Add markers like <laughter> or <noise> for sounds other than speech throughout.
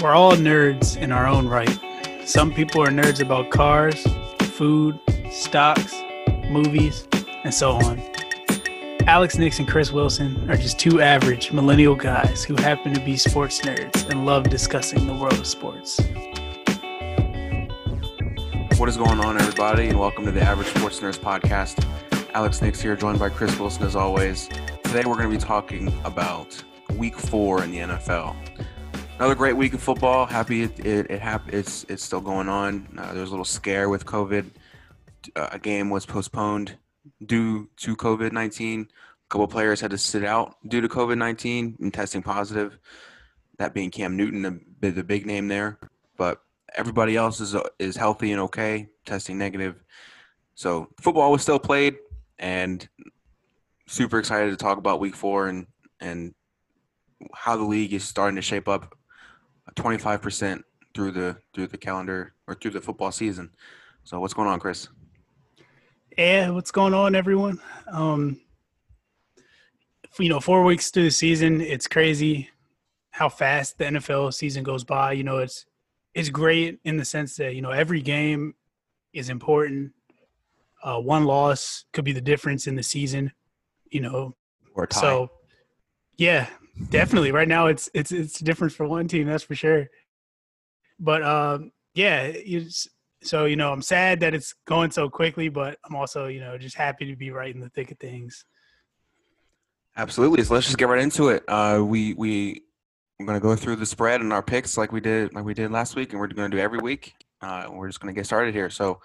We're all nerds in our own right. Some people are nerds about cars, food, stocks, movies, and so on. Alex Nix and Chris Wilson are just two average millennial guys who happen to be sports nerds and love discussing the world of sports. What is going on, everybody, and welcome to the Average Sports Nerds podcast. Alex Nix here, joined by Chris Wilson as always. Today, we're going to be talking about Week Four in the NFL. Another great week of football. Happy it it, it It's it's still going on. Uh, there was a little scare with COVID. Uh, a game was postponed due to COVID nineteen. A couple players had to sit out due to COVID nineteen and testing positive. That being Cam Newton, the, the big name there. But everybody else is is healthy and okay, testing negative. So football was still played, and super excited to talk about Week Four and and how the league is starting to shape up 25% through the through the calendar or through the football season. So what's going on, Chris? Yeah, what's going on, everyone? Um, you know, four weeks through the season, it's crazy how fast the NFL season goes by. You know, it's it's great in the sense that you know every game is important. Uh, one loss could be the difference in the season. You know, Or so yeah, definitely. Right now, it's it's it's different for one team, that's for sure. But um, yeah, so you know, I'm sad that it's going so quickly, but I'm also you know just happy to be right in the thick of things. Absolutely. So let's just get right into it. Uh, we we we're gonna go through the spread and our picks like we did like we did last week, and we're gonna do every week. Uh, we're just gonna get started here. So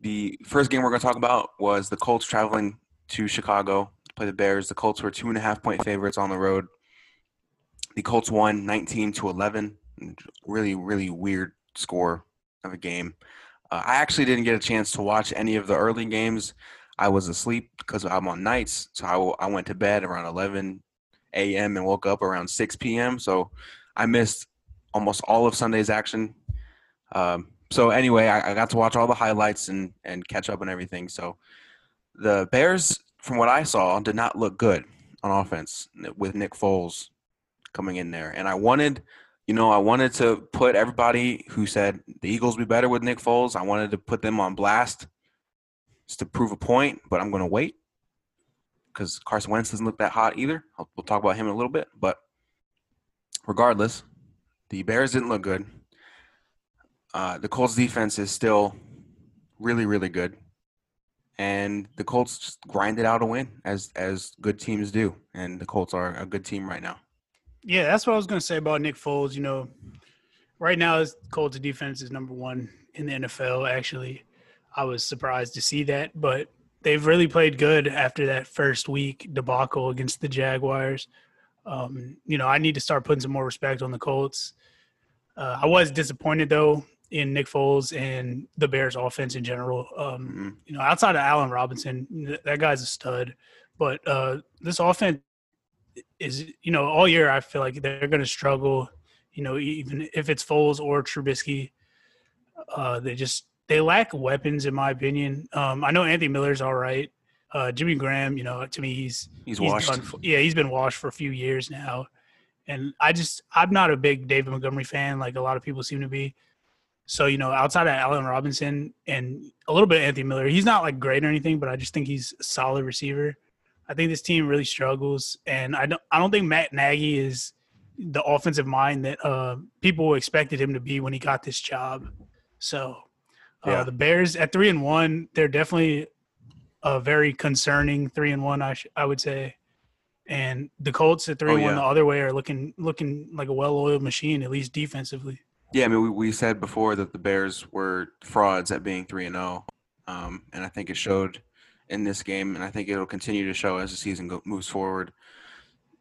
the first game we're gonna talk about was the Colts traveling to Chicago to play the Bears. The Colts were two and a half point favorites on the road. The Colts won 19 to 11. Really, really weird score of a game. Uh, I actually didn't get a chance to watch any of the early games. I was asleep because I'm on nights, so I went to bed around 11 a.m. and woke up around 6 p.m. So I missed almost all of Sunday's action. Um, so anyway, I, I got to watch all the highlights and and catch up on everything. So the Bears, from what I saw, did not look good on offense with Nick Foles coming in there, and I wanted. You know, I wanted to put everybody who said the Eagles be better with Nick Foles. I wanted to put them on blast just to prove a point, but I'm going to wait because Carson Wentz doesn't look that hot either. I'll, we'll talk about him in a little bit, but regardless, the Bears didn't look good. Uh, the Colts defense is still really, really good, and the Colts just grinded out a win as as good teams do, and the Colts are a good team right now. Yeah, that's what I was going to say about Nick Foles. You know, right now his Colts defense is number one in the NFL. Actually, I was surprised to see that, but they've really played good after that first week debacle against the Jaguars. Um, you know, I need to start putting some more respect on the Colts. Uh, I was disappointed though in Nick Foles and the Bears offense in general. Um, Mhm. you know, outside of Allen Robinson, th- that guy's a stud. But uh, this offense is, you know, all year I feel like they're going to struggle. You know, even if it's Foles or Trubisky, uh, they just they lack weapons, in my opinion. Um, I know Anthony Miller's all right. Uh, Jimmy Graham, you know, to me, he's He's washed. done yeah, he's been washed for a few years now, and I just I'm not a big David Montgomery fan like a lot of people seem to be. So you know, outside of Allen Robinson and a little bit of Anthony Miller, he's not like great or anything, but I just think he's a solid receiver. I think this team really struggles, and I don't I don't think Matt Nagy is the offensive mind that uh, people expected him to be when he got this job. So uh, Yeah. the Bears at three and one, they're definitely a very concerning three and one. I sh- I would say, and the Colts at three Oh, and one yeah. the other way are looking looking like a well oiled machine at least defensively. Yeah, I mean, we, we said before that the Bears were frauds at being three and zero, um, and I think it showed in this game, and I think it'll continue to show as the season go, moves forward.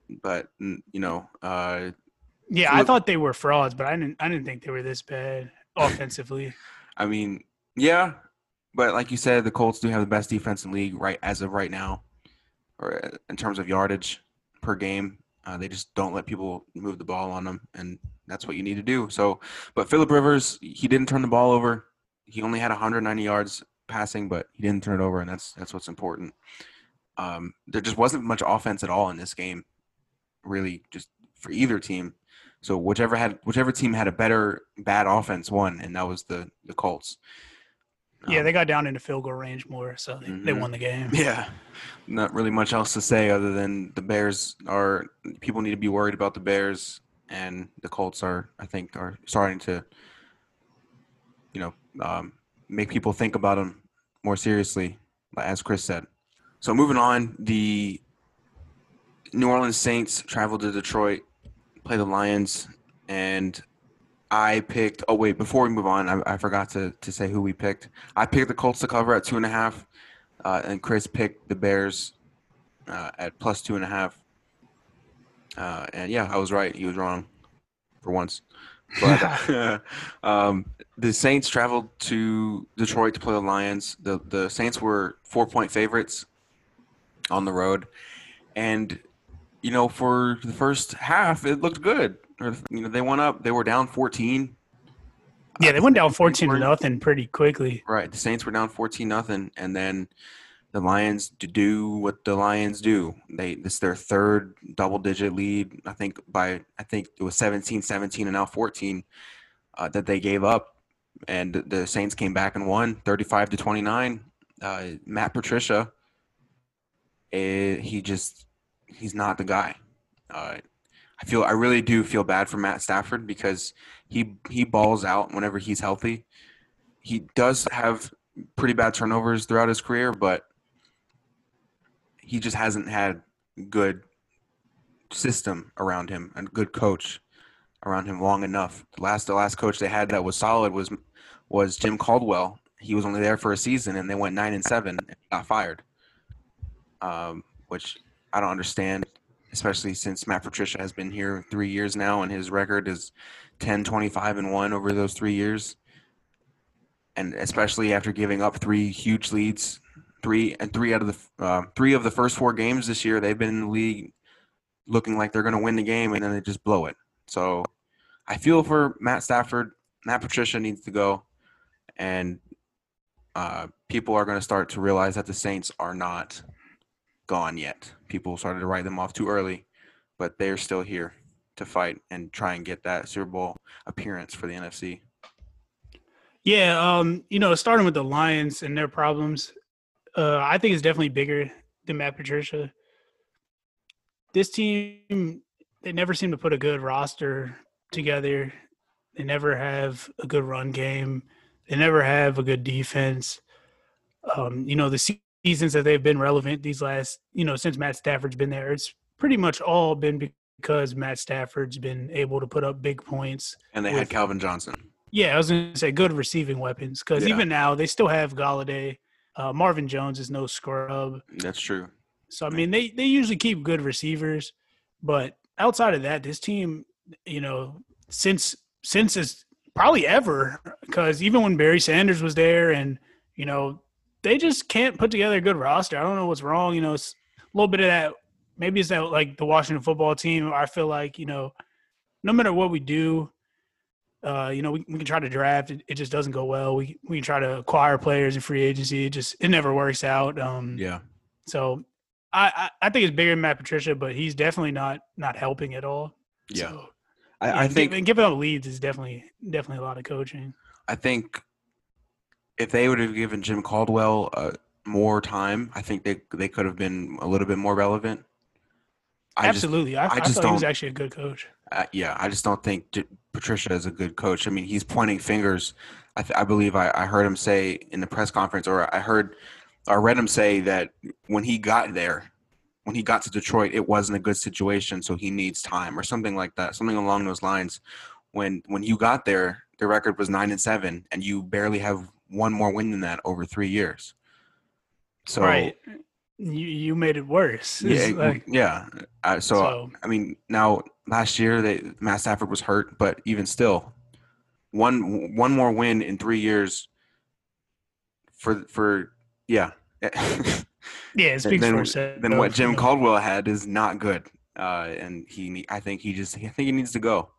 But you know, uh, Yeah, I thought they were frauds, but I didn't I didn't think they were this bad offensively. <laughs> I mean, yeah, but like you said, the Colts do have the best defense in the league right as of right now, or uh, in terms of yardage per game. Uh, they just don't let people move the ball on them, and that's what you need to do. So, but Philip Rivers, he didn't turn the ball over. He only had 190 yards passing, but he didn't turn it over, and that's that's what's important. Um, there just wasn't much offense at all in this game. Really, just for either team. So whichever had whichever team had a better bad offense won, and that was the the Colts. Yeah, Um, they got down into field goal range more, so they, they Mhm. won the game. <laughs> Yeah, not really much else to say other than the Bears are people need to be worried about the Bears, and the Colts are I think are starting to, you know, um, make people think about them more seriously, as Chris said. So moving on, the New Orleans Saints travel to Detroit, play the Lions, and I picked. Oh wait, before we move on, I, I forgot to to say who we picked. I picked the Colts to cover at two and a half, uh, and Chris picked the Bears uh, at plus two and a half. Uh, and yeah, I was right. He was wrong for once. But <laughs> um, the Saints traveled to Detroit to play the Lions. The the Saints were four point favorites on the road, and you know for the first half it looked good. You know they went up. They were down fourteen. Yeah, they went down fourteen to nothing pretty quickly. Right. The Saints were down fourteen nothing, and then the Lions to do what the Lions do. They this is their third double digit lead. I think by I think it was 17, 17, and now fourteen uh, that they gave up, and the Saints came back and won thirty five to twenty nine. Uh, Matt Patricia, eh, he just he's not the guy. Uh, I feel I really do feel bad for Matt Stafford because he he balls out whenever he's healthy. He does have pretty bad turnovers throughout his career, but he just hasn't had good system around him and good coach around him long enough. The last the last coach they had that was solid was was Jim Caldwell. He was only there for a season and they went nine and seven and got fired. Um, which I don't understand, especially since Matt Patricia has been here three years now and his record is 10, 25, and one over those three years. And especially after giving up three huge leads, three and three out of the uh, three of the first four games this year, they've been in the league looking like they're going to win the game, and then they just blow it. So I feel for Matt Stafford. Matt Patricia needs to go, and uh, people are going to start to realize that the Saints are not gone yet. People started to write them off too early, but they're still here to fight and try and get that Super Bowl appearance for the NFC. Yeah, um, you know, starting with the Lions and their problems, uh, I think it's definitely bigger than Matt Patricia. This team, they never seem to put a good roster together. They never have a good run game. They never have a good defense. Um, you know, the seasons that they've been relevant these last, you know, since Matt Stafford's been there, it's pretty much all been because Matt Stafford's been able to put up big points And they had Calvin Johnson. yeah, I was going to say good receiving weapons because Yeah. even now they still have Golladay. Uh, Marvin Jones is no scrub. That's true. So, I mean, they, they usually keep good receivers. But outside of that, this team, you know, since since it's probably ever, because even when Barry Sanders was there and, you know, they just can't put together a good roster. I don't know what's wrong. You know, it's a little bit of that. Maybe it's that like the Washington football team. I feel like, you know, no matter what we do, uh, you know, we, we can try to draft. It, it just doesn't go well. We we can try to acquire players in free agency. It just it never works out. Um, Yeah. So I, I I think it's bigger than Matt Patricia, but he's definitely not not helping at all. Yeah. So, I, yeah, I think and giving up leads is definitely definitely a lot of coaching. I think if they would have given Jim Caldwell uh, more time, I think they they could have been a little bit more relevant. I just, Absolutely, I, I, just thought he was actually a good coach. uh, yeah, I just don't think Patricia is a good coach. I mean, he's pointing fingers. I, th- I believe I, I heard him say in the press conference, or I heard, or read him say that when he got there, when he got to Detroit, it wasn't a good situation, so he needs time, or something like that, something along those lines. When when you got there, the record was nine and seven, and you barely have one more win than that over three years. So right, you you made it worse. yeah, like- yeah. Uh, so so I mean, now last year they Matt Stafford was hurt, but even still, one one more win in three years. For for yeah, <laughs> yeah, it speaks then, for itself. then what Jim. Caldwell had is not good, uh, and he I think he just I think he needs to go.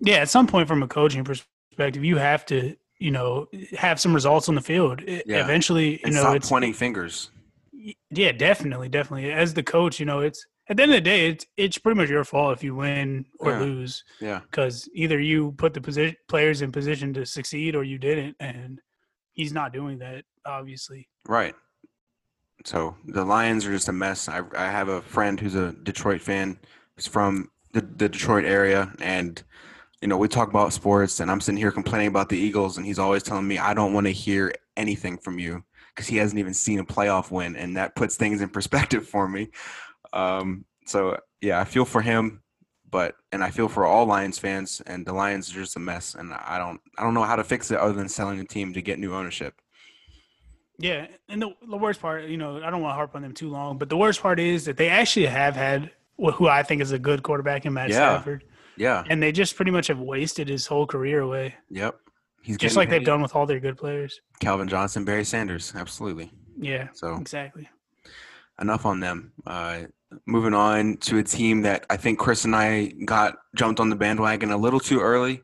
Yeah, at some point from a coaching perspective, you have to you know have some results on the field. Yeah. Eventually, you And know, stop it's pointing fingers. Yeah, definitely, definitely. As the coach, you know, it's at the end of the day, it's it's pretty much your fault if you win or Yeah. lose Yeah. because either you put the position players in position to succeed or you didn't, and he's not doing that. Obviously, Right. So the Lions are just a mess. I, I have a friend who's a Detroit fan. He's from the, the Detroit area, and you know we talk about sports, and I'm sitting here complaining about the Eagles, and he's always telling me I don't want to hear anything from you because he hasn't even seen a playoff win, and that puts things in perspective for me. Um, so yeah, I feel for him, but and I feel for all Lions fans, and the Lions are just a mess, and I don't I don't know how to fix it other than selling the team to get new ownership. yeah. And the, the worst part, you know, I don't want to harp on them too long, but the worst part is that they actually have had who I think is a good quarterback in Matt Yeah. Stafford, Yeah. and they just pretty much have wasted his whole career away, Yep. He's just like they've done with all their good players. Calvin Johnson, Barry Sanders, absolutely. Yeah, So exactly. enough on them. Uh, moving on to a team that I think Chris and I got jumped on the bandwagon a little too early.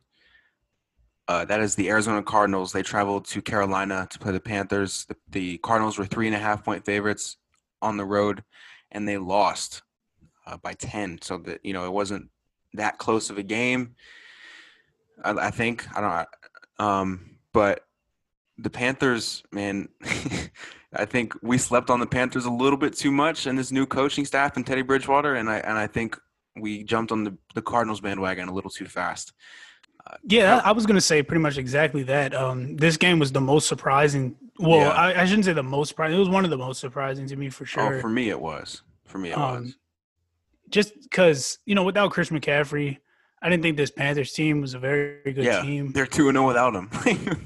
Uh, that is the Arizona Cardinals. They traveled to Carolina to play the Panthers. The, the Cardinals were three and a half point favorites on the road, and they lost uh, by ten. So that you know it wasn't that close of a game. I, I think I don't. Um, but the Panthers, man, <laughs> I think we slept on the Panthers a little bit too much and this new coaching staff and Teddy Bridgewater, and I and I think we jumped on the, the Cardinals bandwagon a little too fast. Yeah, I was going to say pretty much exactly that. Um, this game was the most surprising. Well, Yeah. I, I shouldn't say the most surprising. It was one of the most surprising to me for sure. Oh, for me it was. For me it Um, was. Just because you know, without Chris McCaffrey, I didn't think this Panthers team was a very good Yeah, team. they're two and zero without him. <laughs>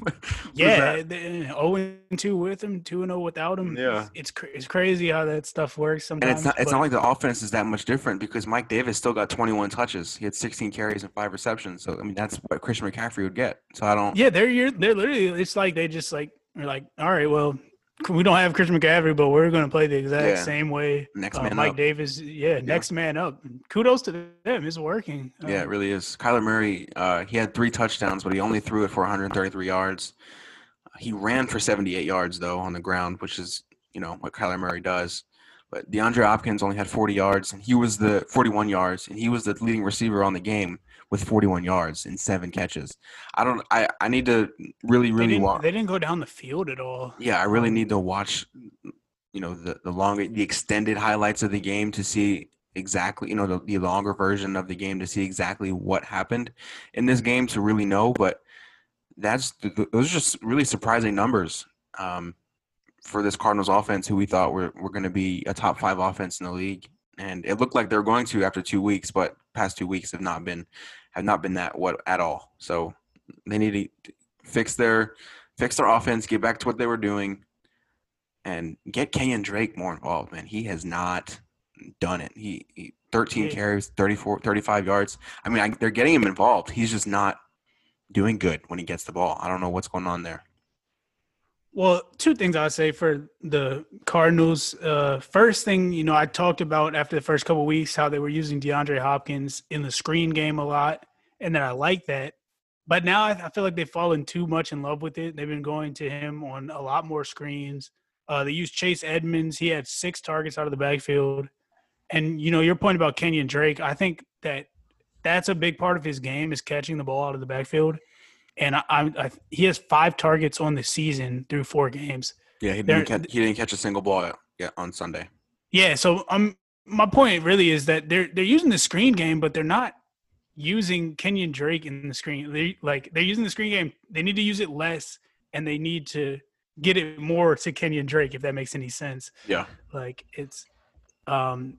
Yeah, zero oh and two with him, two and zero without him. Yeah. it's, it's, it's crazy how that stuff works And sometimes. it's not it's not like the offense is that much different because Mike Davis still got 21 touches. He had 16 carries and five receptions. So I mean that's what Christian McCaffrey would get. So I don't Yeah, they're you're, they're literally. It's like they just like are like, all right, well, we don't have Chris McCaffrey, but we're going to play the exact Yeah. same way. next Uh, man Mike up. Davis, yeah, next man up. Kudos to them. It's working. Uh, Yeah, it really is. Kyler Murray, uh, he had three touchdowns, but he only threw it for 133 yards. He ran for 78 yards though on the ground, which is you know what Kyler Murray does. But DeAndre Hopkins only had 40 yards, and he was the 41 yards, and he was the leading receiver on the game with 41 yards and seven catches. I don't. I I need to really really didn't, watch. they didn't go down the field at all. Yeah, I really Um, need to watch, you know, the the longer, the extended highlights of the game to see exactly, you know, the, the longer version of the game to see exactly what happened in this game to really know. But that's th- th- those are just really surprising numbers um, for this Cardinals offense, who we thought were were going to be a top five offense in the league, and it looked like they were going to after two weeks, but past two weeks have not been have not been that what at all. So they need to fix their fix their offense, get back to what they were doing, and get Kenyon Drake more involved, man. He has not done it. He, he 13 Yeah. carries, 34, 35 yards. I mean, I, they're getting him involved. He's just not doing good when he gets the ball. I don't know what's going on there. Well, two things I'd say for the Cardinals. Uh, first thing, you know, I talked about after the first couple weeks how they were using DeAndre Hopkins in the screen game a lot, and that I like that. But now I, I feel like they've fallen too much in love with it. They've been going to him on a lot more screens. Uh, they used Chase Edmonds. He had six targets out of the backfield. And you know, your point about Kenyon Drake, I think that that's a big part of his game is catching the ball out of the backfield. And I, I, I he has five targets on the season through four games. Yeah, he didn't, catch, he didn't catch a single ball yet on Sunday. Yeah, so um, my point really is that they're they're using the screen game, but they're not using Kenyon Drake in the screen. They like they're using the screen game. They need to use it less, and they need to get it more to Kenyon Drake, if that makes any sense. Yeah. Like it's, um,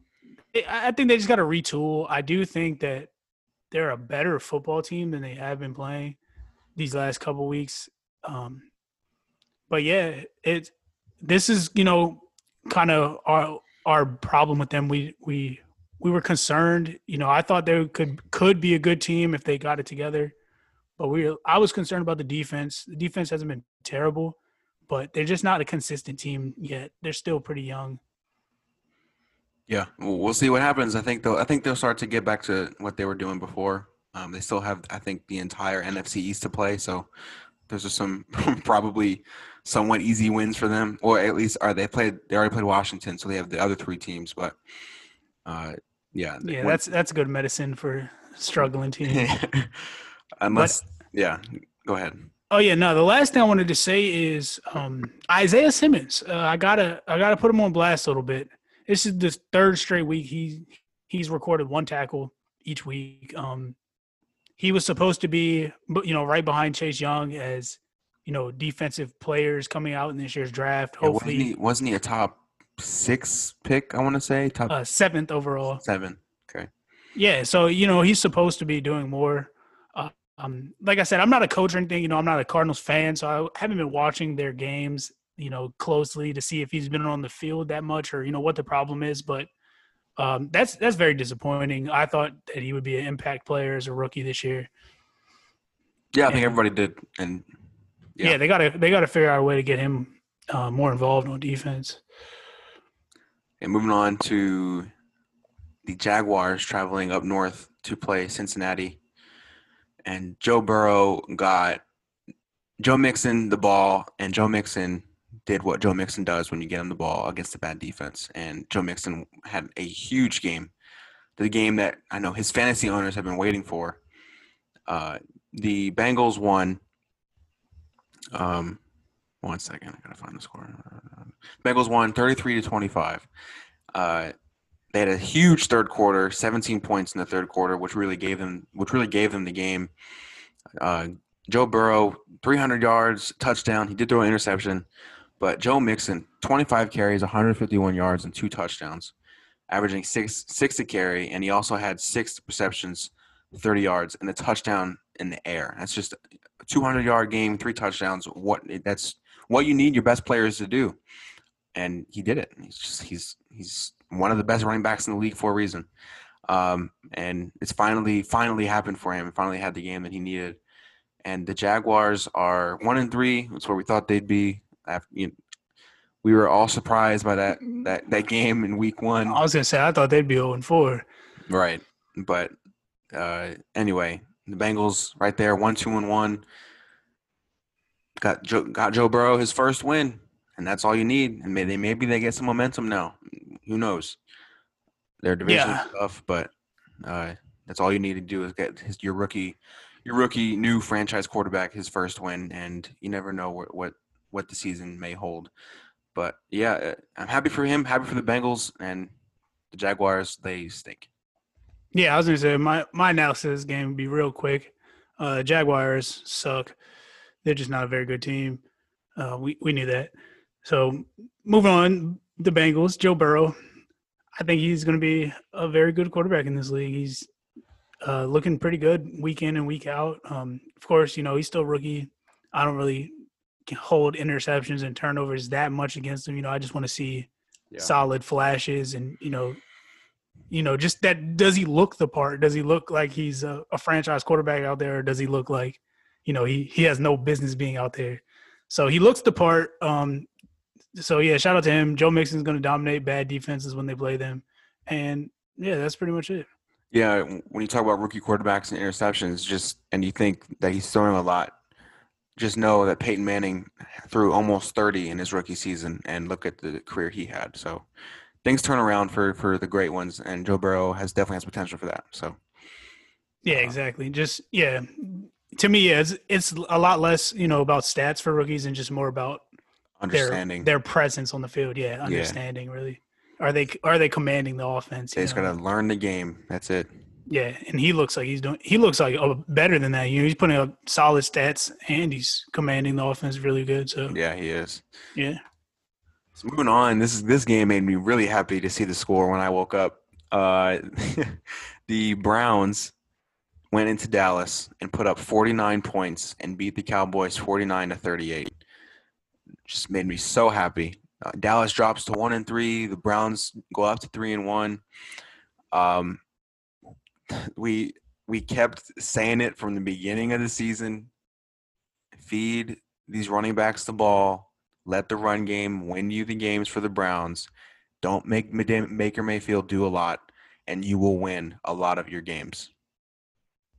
I I think they just got to retool. I do think that they're a better football team than they have been playing these last couple weeks. Um, but yeah, it this is you know kind of our our problem with them. We we we were concerned. You know, I thought they could could be a good team if they got it together, but we I was concerned about the defense. The defense hasn't been terrible, but they're just not a consistent team yet. They're still pretty young. Yeah, we'll see what happens. I think they'll. I think they'll start to get back to what they were doing before. Um, they still have, I think, the entire NFC East to play. So those are some <laughs> probably somewhat easy wins for them, or at least are they played? They already played Washington, so they have the other three teams. But uh, Yeah. Yeah, that's that's good medicine for struggling <laughs> teams. unless yeah. Go ahead. Oh yeah, no. The last thing I wanted to say is um, Isaiah Simmons. Uh, I gotta I gotta put him on blast a little bit. This is the third straight week he he's recorded one tackle each week. Um, he was supposed to be you know right behind Chase Young as you know defensive players coming out in this year's draft. Yeah, wasn't Hopefully, he wasn't he a top six pick? I want to say top uh, seventh overall. seven. Okay. Yeah, so you know he's supposed to be doing more. Uh, um, like I said, I'm not a coach or anything. You know, I'm not a Cardinals fan, so I haven't been watching their games, you know, closely to see if he's been on the field that much or you know what the problem is. But um, that's that's very disappointing. I thought that he would be an impact player as a rookie this year. Yeah, I think everybody did, and Yeah, Yeah. they gotta they gotta figure out a way to get him uh, more involved on defense. And moving on to the Jaguars traveling up north to play Cincinnati. And Joe Burrow got Joe Mixon the ball, and Joe Mixon did what Joe Mixon does when you get him the ball against a bad defense. And Joe Mixon had a huge game, the game that I know his fantasy owners have been waiting for. Uh, the Bengals won. Um, one second, I gotta find the score. Bengals won 33 to 25. Uh, they had a huge third quarter, 17 points in the third quarter, which really gave them, which really gave them the game. Uh, Joe Burrow, 300 yards, touchdown. He did throw an interception, but Joe Mixon, 25 carries, 151 yards, and two touchdowns, averaging six six a carry, and he also had six receptions, 30 yards, and a touchdown in the air. That's just a 200 yard game, three touchdowns. What that's what you need your best players to do and he did it. He's just he's he's one of the best running backs in the league for a reason. Um, and it's finally finally happened for him. Finally had the game that he needed. And the Jaguars are one and three. That's where we thought they'd be. After you know, we were all surprised by that that that game in week one. I was gonna say I thought they'd be 0 and 4. Right. But uh, anyway, the Bengals right there, one, two, and one. Got Joe, got Joe Burrow his first win, and that's all you need. And maybe maybe they get some momentum now. Who knows? Their division Yeah. is tough, but uh, that's all you need to do is get his, your rookie, your rookie new franchise quarterback his first win, and you never know what what, what the season may hold. But yeah, uh, I'm happy for him. Happy for the Bengals and the Jaguars. They stink. Yeah, I was gonna say my my analysis game would be real quick. Uh, Jaguars suck. They're just not a very good team. Uh, we we knew that. So moving on, the Bengals, Joe Burrow. I think he's going to be a very good quarterback in this league. He's uh, looking pretty good week in and week out. Um, of course, you know he's still rookie. I don't really hold interceptions and turnovers that much against him. You know, I just want to see Yeah. solid flashes and you know you know just that does he look the part does he look like he's a, a franchise quarterback out there or does he look like you know he he has no business being out there so he looks the part um so yeah shout out to him joe mixon's going to dominate bad defenses when they play them and yeah that's pretty much it Yeah, when you talk about rookie quarterbacks and interceptions, just and you think that he's throwing a lot, just know that Peyton Manning threw almost 30 in his rookie season, and look at the career he had. So things turn around for for the great ones, and Joe Burrow has definitely has potential for that. So yeah Uh, exactly just yeah to me yeah, it's it's a lot less you know about stats for rookies and just more about their understanding, their presence on the field. Yeah, understanding really. Are they are they commanding the offense? they just know? gotta learn the game. That's it. Yeah, and he looks like he's doing. He looks like oh, better than that. You know, he's putting up solid stats and he's commanding the offense really good. So Yeah, he is. yeah, So moving on, this is this game made me really happy to see the score when I woke up. Uh, <laughs> the Browns went into Dallas and put up 49 points and beat the Cowboys 49 to 38. Just made me so happy. Uh, Dallas drops to one and three. The Browns go up to three and one. Um, we we kept saying it from the beginning of the season. Feed these running backs the ball. Let the run game win you the games for the Browns. Don't make Baker Mayfield do a lot, and you will win a lot of your games.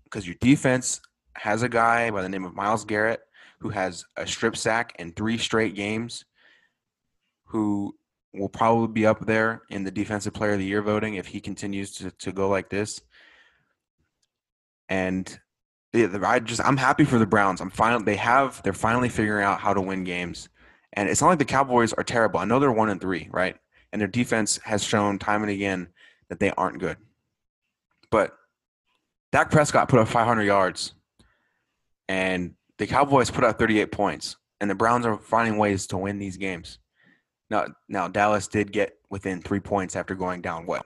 Because your defense has a guy by the name of Myles Garrett who has a strip sack in three straight games, who will probably be up there in the defensive player of the year voting if he continues to, to go like this. And I just I'm happy for the Browns. I'm finally they have they're finally figuring out how to win games. And it's not like the Cowboys are terrible. I know they're one and three, right? And their defense has shown time and again that they aren't good. But Dak Prescott put up 500 yards, and the Cowboys put up 38 points, and the Browns are finding ways to win these games. Now, now Dallas did get within three points after going down what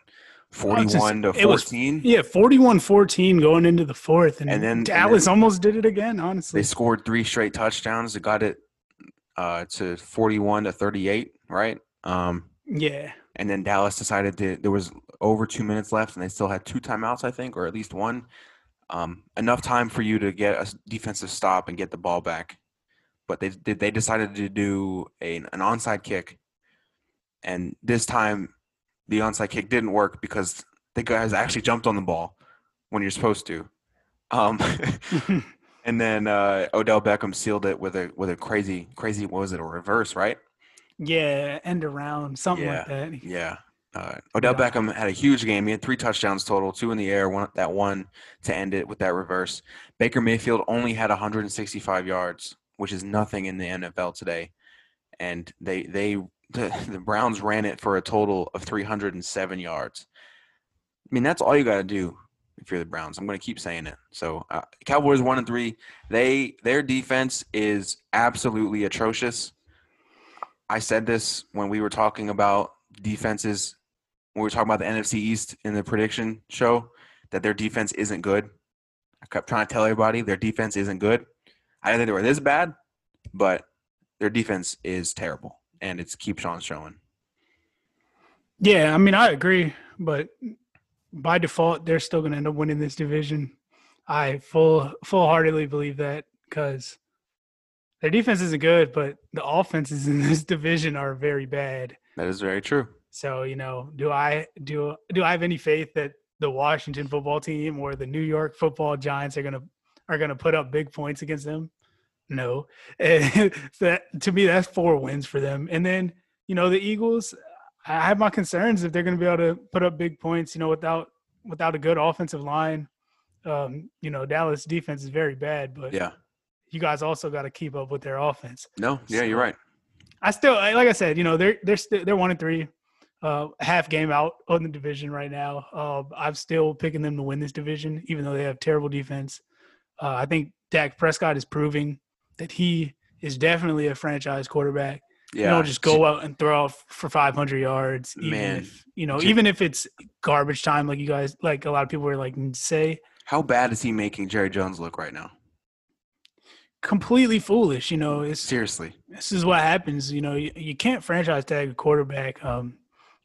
41 to 14. yeah, 41-14 going into the fourth, and, and then Dallas and then almost did it again. Honestly, they scored three straight touchdowns. They got it uh, to 41 to 38, right? Um, yeah. And then Dallas decided to. There was over two minutes left, and they still had two timeouts, I think, or at least one. Um, enough time for you to get a defensive stop and get the ball back. But they they decided to do a, an onside kick, and this time the onside kick didn't work because the guys actually jumped on the ball when you're supposed to. Um, <laughs> <laughs> and then uh, Odell Beckham sealed it with a with a crazy crazy what was it a reverse right? Yeah, end around something yeah, like that. Yeah. Uh, Odell yeah. Beckham had a huge game. He had three touchdowns total, two in the air, one that one to end it with that reverse. Baker Mayfield only had 165 yards, which is nothing in the NFL today, and they they the, <laughs> the Browns ran it for a total of 307 yards. I mean, that's all you got to do if you're the Browns. I'm going to keep saying it. So, uh, Cowboys one and three. They their defense is absolutely atrocious. I said this when we were talking about defenses when we were talking about the NFC East in the prediction show that their defense isn't good. I kept trying to tell everybody their defense isn't good. I didn't think they were this bad, but their defense is terrible and it's keeps on showing. Yeah, I mean, I agree, but by default, they're still going to end up winning this division. I full full heartedly believe that because their defense isn't good, but the offenses in <laughs> this division are very bad. That is very true. So you know, do I do do I have any faith that the Washington football team or the New York Football Giants are gonna are gonna put up big points against them? No. <laughs> that to me, that's four wins for them. And then you know the Eagles. I have my concerns if they're going to be able to put up big points. You know, without without a good offensive line. Um, you know, Dallas defense is very bad, but yeah, you guys also got to keep up with their offense. No, yeah, so, you're right. I still, like I said, you know, they're they're still they're one and three, uh, half game out on the division right now. Uh, I'm still picking them to win this division, even though they have terrible defense. Uh, I think Dak Prescott is proving that he is definitely a franchise quarterback. Yeah. You don't just go out and throw for 500 yards. Even Man. If, you know, even if it's garbage time, like you guys, like a lot of people are like say. How bad is he making Jerry Jones look right now? Completely foolish. You know, it's seriously. This is what happens. You know, you, you can't franchise tag a quarterback. Um,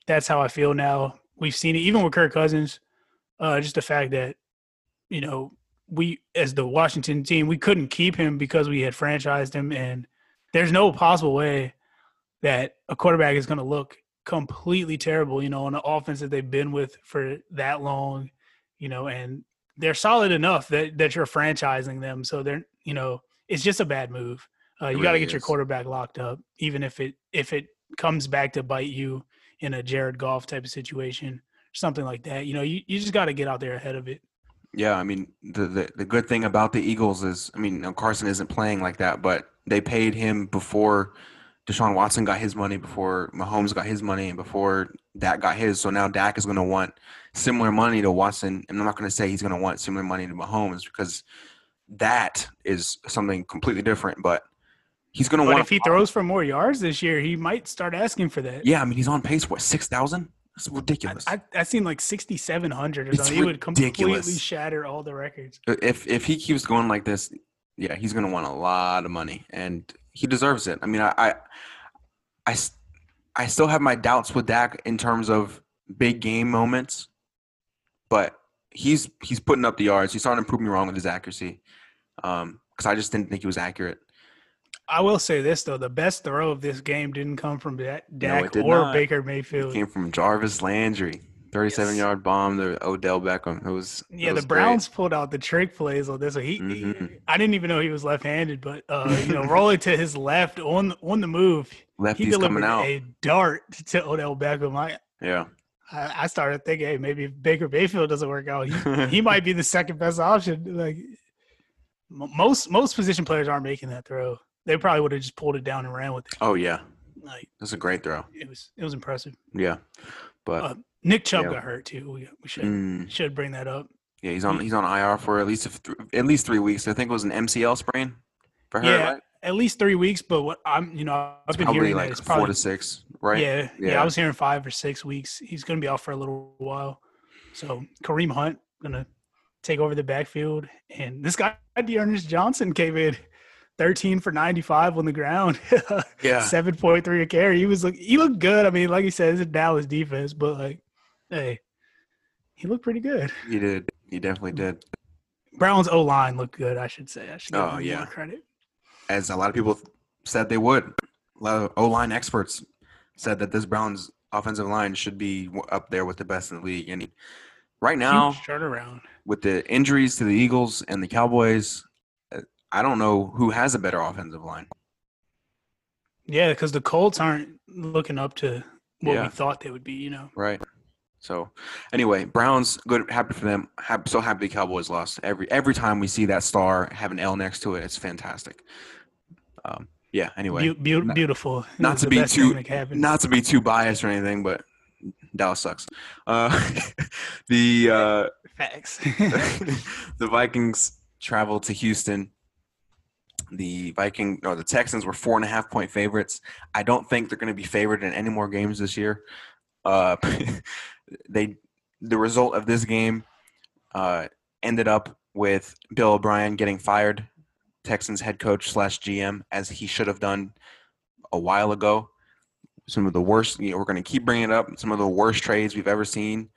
that's how I feel now. We've seen it even with Kirk Cousins. Uh, just the fact that, you know, we as the Washington team, we couldn't keep him because we had franchised him, and there's no possible way that a quarterback is going to look completely terrible, you know, on the offense that they've been with for that long, you know, and they're solid enough that that you're franchising them, so they're, you know, it's just a bad move. Uh, you really got to get is. your quarterback locked up, even if it if it comes back to bite you in a Jared Goff type of situation, something like that. You know, you, you just got to get out there ahead of it. Yeah, I mean the, the the good thing about the Eagles is, I mean, Carson isn't playing like that, but they paid him before Deshaun Watson got his money, before Mahomes got his money, and before Dak got his. So now Dak is going to want similar money to Watson, and I'm not going to say he's going to want similar money to Mahomes because that is something completely different. But he's going to want. If he throws for more yards this year, he might start asking for that. Yeah, I mean he's on pace for six thousand. It's ridiculous. I, I, I seen like sixty seven hundred or something. He would completely shatter all the records. If if he keeps going like this, yeah, he's going to want a lot of money, and he deserves it. I mean, I, I, I, I still have my doubts with Dak in terms of big game moments, but he's he's putting up the yards. He's starting to prove me wrong with his accuracy, because um, I just didn't think he was accurate. I will say this though: the best throw of this game didn't come from Dak no, or not. Baker Mayfield. It came from Jarvis Landry. 37 Yes. yard bomb to Odell Beckham. It was it Yeah, was the great. Browns pulled out the trick plays on this. he, he- Mhm. I didn't even know he was left-handed, but uh, you know, <laughs> rolling to his left on on the move, he delivered coming out. a dart to Odell Beckham. I, Yeah. I I started thinking, hey, maybe if Baker Mayfield doesn't work out, he, he <laughs> might be the second best option. Like most most position players aren't making that throw. They probably would have just pulled it down and ran with it. Oh yeah, Like that's a great throw. it was it was impressive. Yeah, but Uh, Nick Chubb Yeah. got hurt too. We, we should mm, should bring that up. yeah, he's on he's on IR for at least th- at least three weeks. I think it was an MCL sprain for her. Yeah, right? At least three weeks, but what I'm you know I've been probably hearing that like it's four probably to six, right? Yeah, yeah, Yeah. I was hearing five or six weeks. He's going to be out for a little while. So Kareem Hunt going to take over the backfield, and this guy D'Ernest Johnson came in 13 for 95 on the ground, <laughs> Yeah. 7.3 a carry. He was look, he looked good. I mean, like you said, it's a Dallas defense, but like, hey, he looked pretty good. He did. He definitely did. Brown's O line looked good. I should say. I should give Oh, him yeah. more credit. As a lot of people said they would. A lot of O line experts said that this Browns offensive line should be up there with the best in the league. And right now, turnaround. with the injuries to the Eagles and the Cowboys, I don't know who has a better offensive line. Yeah, because the Colts aren't looking up to what Yeah. we thought they would be. You know. Right. So, anyway, Browns good, happy for them. Hap so happy the Cowboys lost. Every every time we see that star have an L next to it, it's fantastic. Um, yeah. Anyway, beau- not- beautiful. It not to be too- thing that could happen. not to be too biased or anything, but Dallas sucks. Uh, <laughs> the <laughs> uh, facts. <laughs> the Vikings travel to Houston. The Viking or the Texans were four and a half point favorites. I don't think they're going to be favored in any more games this year. Uh, <laughs> they the result of this game uh, ended up with Bill O'Brien getting fired, Texans head coach slash GM, as he should have done a while ago. Some of the worst. You know, we're going to keep bringing it up. Some of the worst trades we've ever seen,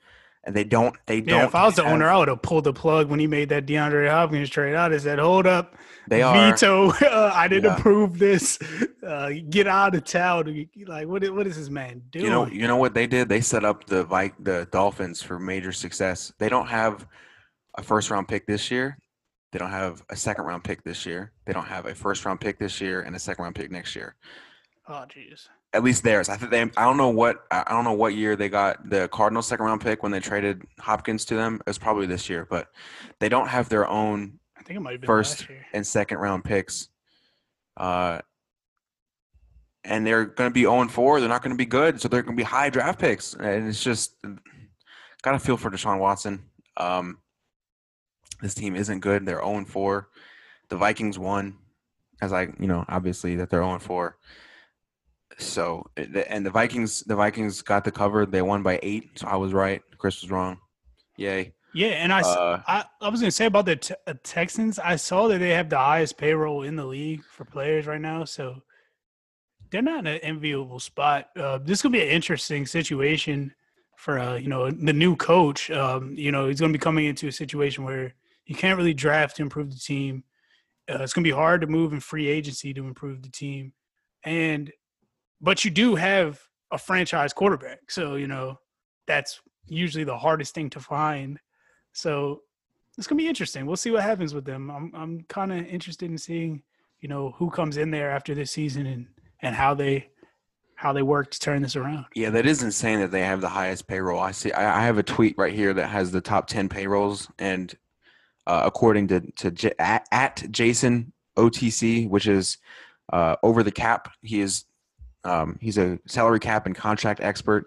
and they don't. They don't. yeah, if I was the have- owner, I would have pulled the plug when he made that DeAndre Hopkins trade. Out. I'd said, "Hold up, They are. veto. <laughs> Uh, I didn't Yeah. approve this. Uh, get out of town." Like, what? i- What is this man doing? You know, you know what they did? They set up the Vi- the Dolphins for major success. They don't have a first round pick this year. They don't have a second round pick this year. They don't have a first round pick this year and a second round pick next year. oh, jeez. At least theirs. I think they. I don't know what. I don't know what year they got the Cardinals second round pick when they traded Hopkins to them. It was probably this year, but they don't have their own I think it might have First- and second round picks. Uh, and they're going to be 0 4. They're not going to be good. So they're going to be high draft picks. And it's just got to feel for Deshaun Watson. Um, this team isn't good. They're 0 4. The Vikings won, as I, you know, obviously that they're 0 4. So, and the Vikings, the Vikings got the cover. They won by eight. So I was right. Chris was wrong. Yay. Yeah, and I, Uh, I, I was gonna say about the te- uh, Texans. I saw that they have the highest payroll in the league for players right now, so they're not in an enviable spot. Uh, this could be an interesting situation for uh, you know the new coach. Um, you know, he's gonna be coming into a situation where you can't really draft to improve the team. Uh, it's gonna be hard to move in free agency to improve the team, and but you do have a franchise quarterback, so you know that's usually the hardest thing to find. So it's gonna be interesting. We'll see what happens with them. I'm I'm kind of interested in seeing, you know, who comes in there after this season and and how they how they work to turn this around. Yeah, that is insane that they have the highest payroll. I see. I, I have a tweet right here that has the top ten payrolls, and uh, according to to J, at, at Jason OTC, which is uh, over the cap, he is um, he's a salary cap and contract expert,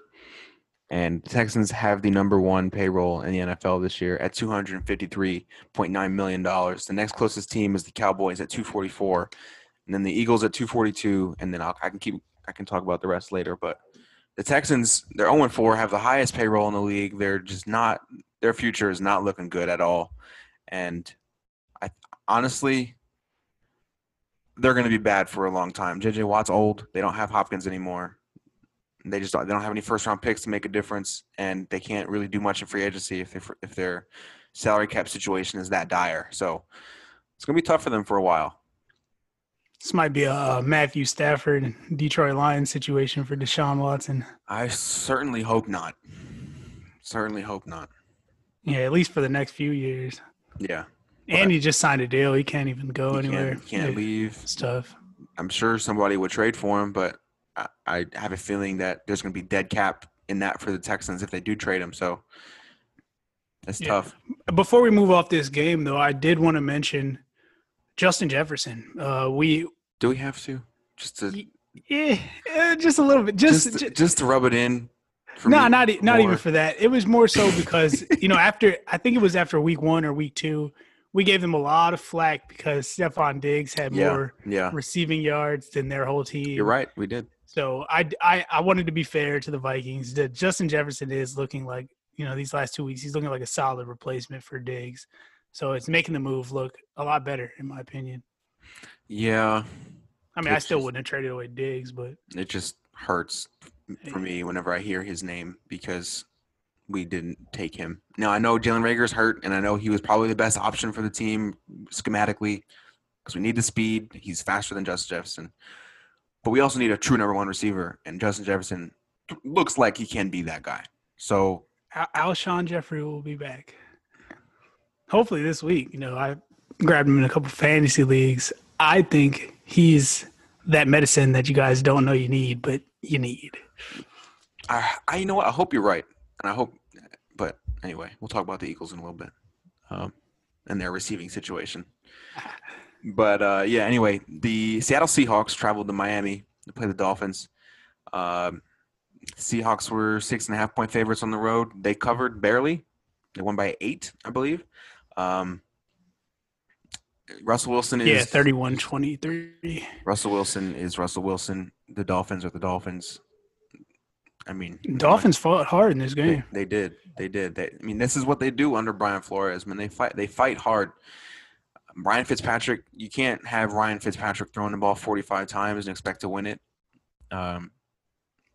and the Texans have the number one payroll in the NFL this year at two hundred fifty three point nine million dollars. The next closest team is the Cowboys at two forty four, and then the Eagles at two forty two, and then I'll, I can keep I can talk about the rest later, but the Texans, they're 0 4, have the highest payroll in the league. They're just not, their future is not looking good at all. And I honestly, they're going to be bad for a long time. JJ Watt's old. They don't have Hopkins anymore. They just don't, they don't have any first round picks to make a difference, and they can't really do much in free agency if they if their salary cap situation is that dire. So it's going to be tough for them for a while. This might be a Matthew Stafford Detroit Lions situation for Deshaun Watson. I certainly hope not. Certainly hope not. Yeah, at least for the next few years. Yeah. And he just signed a deal. He can't even go He anywhere. can't, can't Yeah, leave. Stuff. I'm sure somebody would trade for him, but I, I have a feeling that there's going to be dead cap in that for the Texans if they do trade him. So that's Yeah. tough. Before we move off this game, though, I did want to mention Justin Jefferson. Uh, we, Do we have to? Just to yeah, eh, just a little bit. Just, just, ju- just, to rub it in. No, me not e- not even for that. It was more so because you know after I think it was after week one or week two, we gave them a lot of flack because Stefon Diggs had Yeah. more Yeah, receiving yards than their whole team. you're right. We did. So I, I I wanted to be fair to the Vikings. That Justin Jefferson is looking like you know these last two weeks he's looking like a solid replacement for Diggs. So it's making the move look a lot better in my opinion. Yeah, I mean, I still just- wouldn't have traded away Diggs, but it just hurts for me whenever I hear his name because we didn't take him. Now I know Jalen Reagor's hurt, and I know he was probably the best option for the team schematically because we need the speed. He's faster than Justin Jefferson, but we also need a true number one receiver, and Justin Jefferson looks like he can be that guy. So Al- Alshon Jeffery will be back. Hopefully this week. You know, I grabbed him in a couple fantasy leagues. I think he's that medicine that you guys don't know you need, but you need. I, I, you know what? I hope you're right, I hope. But anyway, we'll talk about the Eagles in a little bit, um, and their receiving situation. <laughs> But uh, yeah, anyway, the Seattle Seahawks traveled to Miami to play the Dolphins. Um, Seahawks were six and a half point favorites on the road. They covered barely. They won by eight, I believe. Um, Russell Wilson is Yeah, 31 23. Russell Wilson is Russell Wilson. The Dolphins are the Dolphins. I mean, Dolphins fought hard in this game. they did. They did. They, I mean, this is what they do under Brian Flores. Man, they fight. They fight hard. Ryan Fitzpatrick. You can't have Ryan Fitzpatrick throwing the ball 45 times and expect to win it. Um,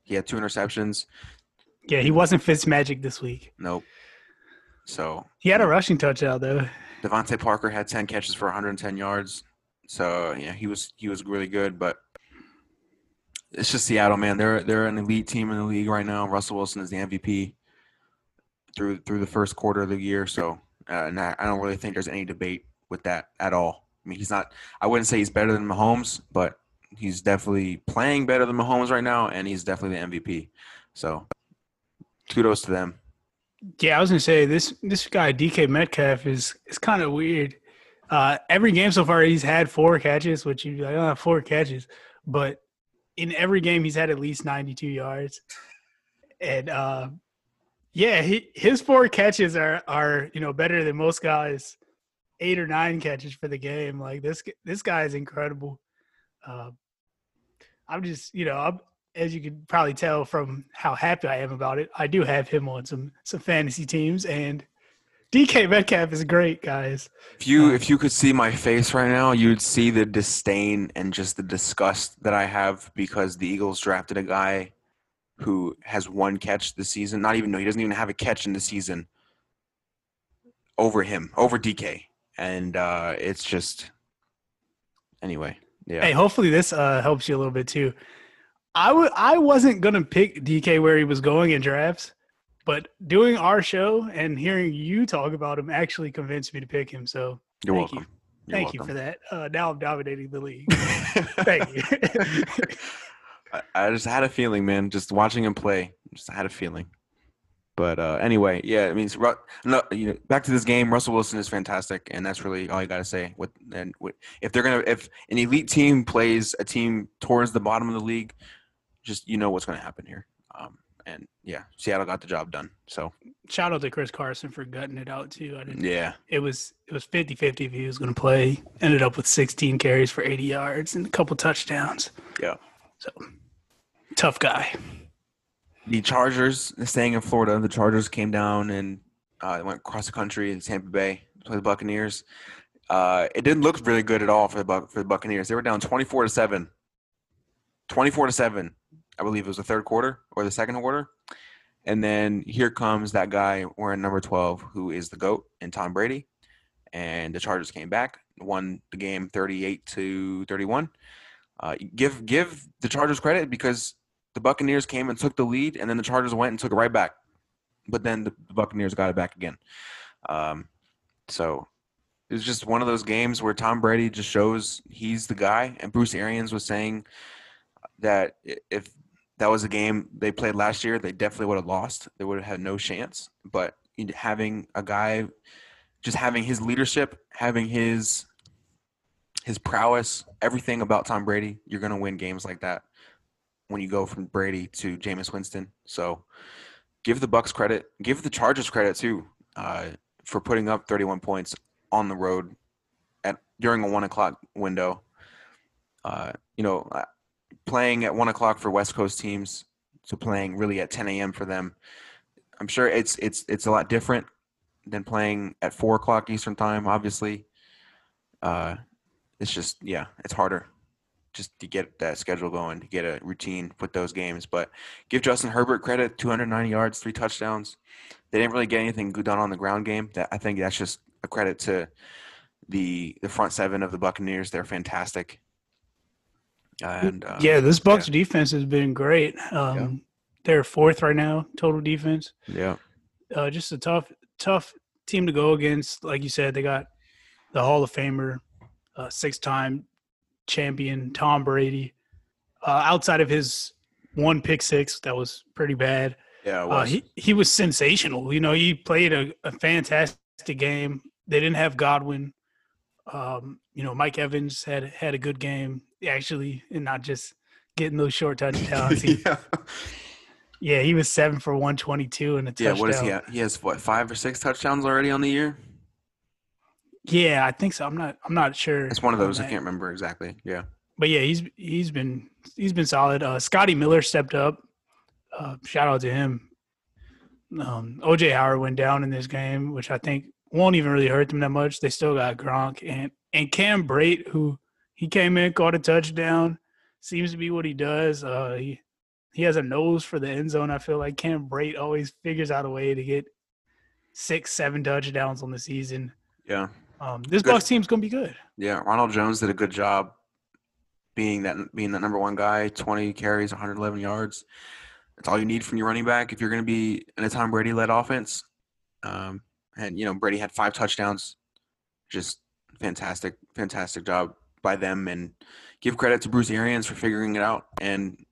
he had two interceptions. Yeah, he wasn't Fitzmagic this week. Nope. So He had a rushing touchdown though. DeVante Parker had 10 catches for 110 yards. So yeah, he was he was really good, but it's just Seattle, man. They're they're an elite team in the league right now. Russell Wilson is the MVP through through the first quarter of the year. So uh, and I, I don't really think there's any debate with that at all. I mean, he's not. I wouldn't say he's better than Mahomes, but he's definitely playing better than Mahomes right now, and he's definitely the MVP. So kudos to them. Yeah, I was gonna say this this guy DK Metcalf is is kind of weird. Uh, every game so far he's had four catches, which you'd be like, oh, four catches, but in every game he's had at least 92 yards. And uh, yeah, he, his four catches are are you know better than most guys eight or nine catches for the game. Like this this guy is incredible. Uh, I'm just you know I'm, as you can probably tell from how happy I am about it, I do have him on some some fantasy teams, and DK Metcalf is great, guys. If you if you could see my face right now, you'd see the disdain and just the disgust that I have because the Eagles drafted a guy who has one catch this season. Not even no, he doesn't even have a catch in the season over him, over DK. And uh it's just anyway. Yeah. Hey, hopefully this uh, helps you a little bit too. I w- I wasn't gonna pick DK where he was going in drafts, but doing our show and hearing you talk about him actually convinced me to pick him. So You're thank you. welcome. You're thank you for that. Uh, now I'm dominating the league. <laughs> Thank you. I, I just had a feeling, man. Just watching him play, just had a feeling. But uh, anyway, yeah. I mean, no, you know, back to this game. Russell Wilson is fantastic, and that's really all you got to say. With and with, if they're gonna, if an elite team plays a team towards the bottom of the league, just you know what's gonna happen here. Um, and yeah, Seattle got the job done. So Shout out to Chris Carson for gutting it out too. I didn't. yeah, It was it was 50-50 if he was going to play. Ended up with 16 carries for 80 yards and a couple touchdowns. yeah. So tough guy. the Chargers staying in Florida. The Chargers came down and uh, went across the country in Tampa Bay to play the Buccaneers. Uh, it didn't look really good at all for the Buc- for the Buccaneers. They were down twenty four to seven. Twenty four to seven, I believe it was the third quarter or the second quarter. And then here comes that guy wearing number twelve, who is the goat, and Tom Brady. And the Chargers came back, won the game thirty eight to thirty one. Uh, give give the Chargers credit because the Buccaneers came and took the lead, and then the Chargers went and took it right back. but then the Buccaneers got it back again. Um, so it was just one of those games where Tom Brady just shows he's the guy. And Bruce Arians was saying that if that was a game they played last year, they definitely would have lost. They would have had no chance. But having a guy, just having his leadership, having his his prowess, everything about Tom Brady, you're gonna win games like that when you go from Brady to Jameis Winston. So give the Bucks credit, give the Chargers credit too uh, for putting up 31 points on the road at during a one o'clock window. Uh, you know, playing at one o'clock for West Coast teams to playing really at 10 a.m. for them. I'm sure it's it's it's a lot different than playing at four o'clock Eastern time. Obviously, uh, it's just yeah, it's harder just to get that schedule going, to get a routine with those games. But give Justin Herbert credit: 290 yards, three touchdowns. They didn't really get anything good done on the ground game. That I think that's just a credit to the the front seven of the Buccaneers. They're fantastic. And uh, yeah, this Bucks yeah. defense has been great. Um, yeah. They're fourth right now total defense. Yeah, uh, just a tough tough team to go against. Like you said, they got the Hall of Famer, uh, six time champion Tom Brady. Uh, outside of his one pick six, that was pretty bad. Yeah, uh, he he was sensational. You know, he played a, a fantastic game. They didn't have Godwin. Um, you know, Mike Evans had had a good game actually, and not just getting those short <laughs> touchdowns. He, yeah. yeah, he was seven for one twenty two and a touchdown. Yeah, what is he? At? He has what five or six touchdowns already on the year. Yeah, I think so. I'm not. I'm not sure. It's one of those. I can't remember exactly. Yeah. But yeah, he's he's been he's been solid. Uh, Scotty Miller stepped up. Uh, shout out to him. Um, OJ Howard went down in this game, which I think won't even really hurt them that much. They still got Gronk and and Cam Brate, who he came in, caught a touchdown. Seems to be what he does. Uh, he he has a nose for the end zone. I feel like Cam Brate always figures out a way to get six, seven touchdowns on the season. Yeah. Um, this good. Bucks team's gonna be good. Yeah, Ronald Jones did a good job being that being the number one guy. Twenty carries, 111 yards. That's all you need from your running back if you're going to be in a Tom Brady led offense. Um, and you know Brady had five touchdowns. Just fantastic, fantastic job by them, and give credit to Bruce Arians for figuring it out, and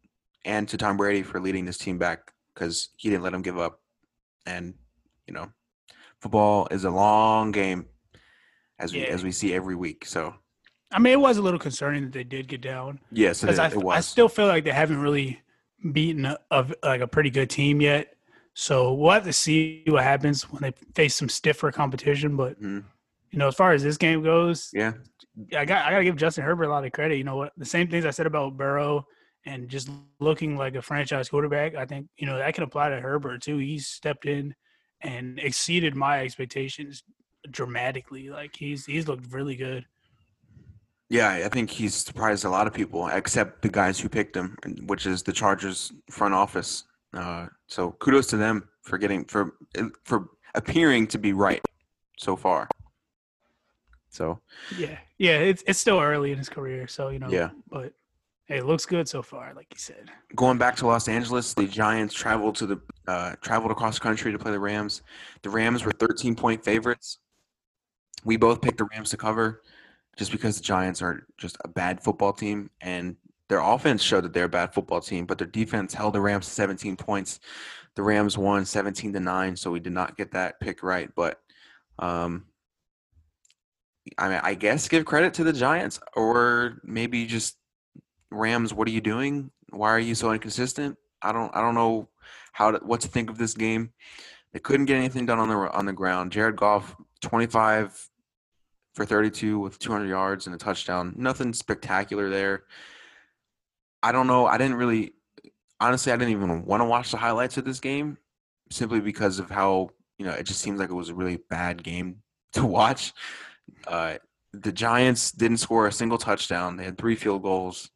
and to Tom Brady for leading this team back because he didn't let them give up. And you know, football is a long game, as we yeah. as we see every week. So, I mean, it was a little concerning that they did get down. Yes, it, I. I still feel like they haven't really beaten a, a, like a pretty good team yet. So we'll have to see what happens when they face some stiffer competition. But mm-hmm. you know, as far as this game goes, yeah, I got I got to give Justin Herbert a lot of credit. You know what? The same things I said about Burrow and just looking like a franchise quarterback. I think you know that can apply to Herbert too. He's stepped in and exceeded my expectations dramatically. Like he's he's looked really good. Yeah, I think he's surprised a lot of people, except the guys who picked him, which is the Chargers front office. Uh, so kudos to them for getting for for appearing to be right so far. So yeah, yeah, it's it's still early in his career, so you know. Yeah, but hey, it looks good so far, like you said. Going back to Los Angeles, the Giants traveled to the uh, traveled across country to play the Rams. The Rams were 13 point favorites. We both picked the Rams to cover, just because the Giants are just a bad football team, and their offense showed that they're a bad football team, but their defense held the Rams to 17 points. The Rams won 17 to 9, so we did not get that pick right. But um, I mean, I guess give credit to the Giants, or maybe just Rams. What are you doing? Why are you so inconsistent? I don't. I don't know how to, what to think of this game. They couldn't get anything done on the on the ground. Jared Goff, 25 for 32 with 200 yards and a touchdown. Nothing spectacular there. I don't know. I didn't really, honestly, I didn't even want to watch the highlights of this game simply because of how, you know, it just seems like it was a really bad game <laughs> to watch. Uh, the Giants didn't score a single touchdown. They had three field goals.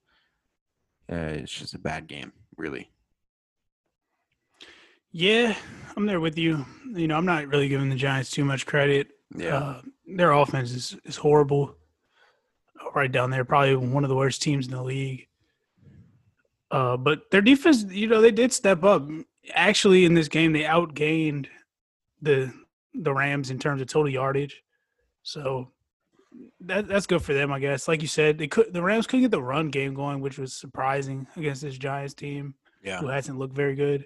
Uh, it's just a bad game, really. Yeah, I'm there with you. You know, I'm not really giving the Giants too much credit. Yeah, uh, their offense is, is horrible. Right down there, probably one of the worst teams in the league. Uh, but their defense, you know, they did step up. actually in this game they outgained the the Rams in terms of total yardage. So that that's good for them, I guess. Like you said, they could the Rams couldn't get the run game going, which was surprising against this Giants team Yeah. who hasn't looked very good.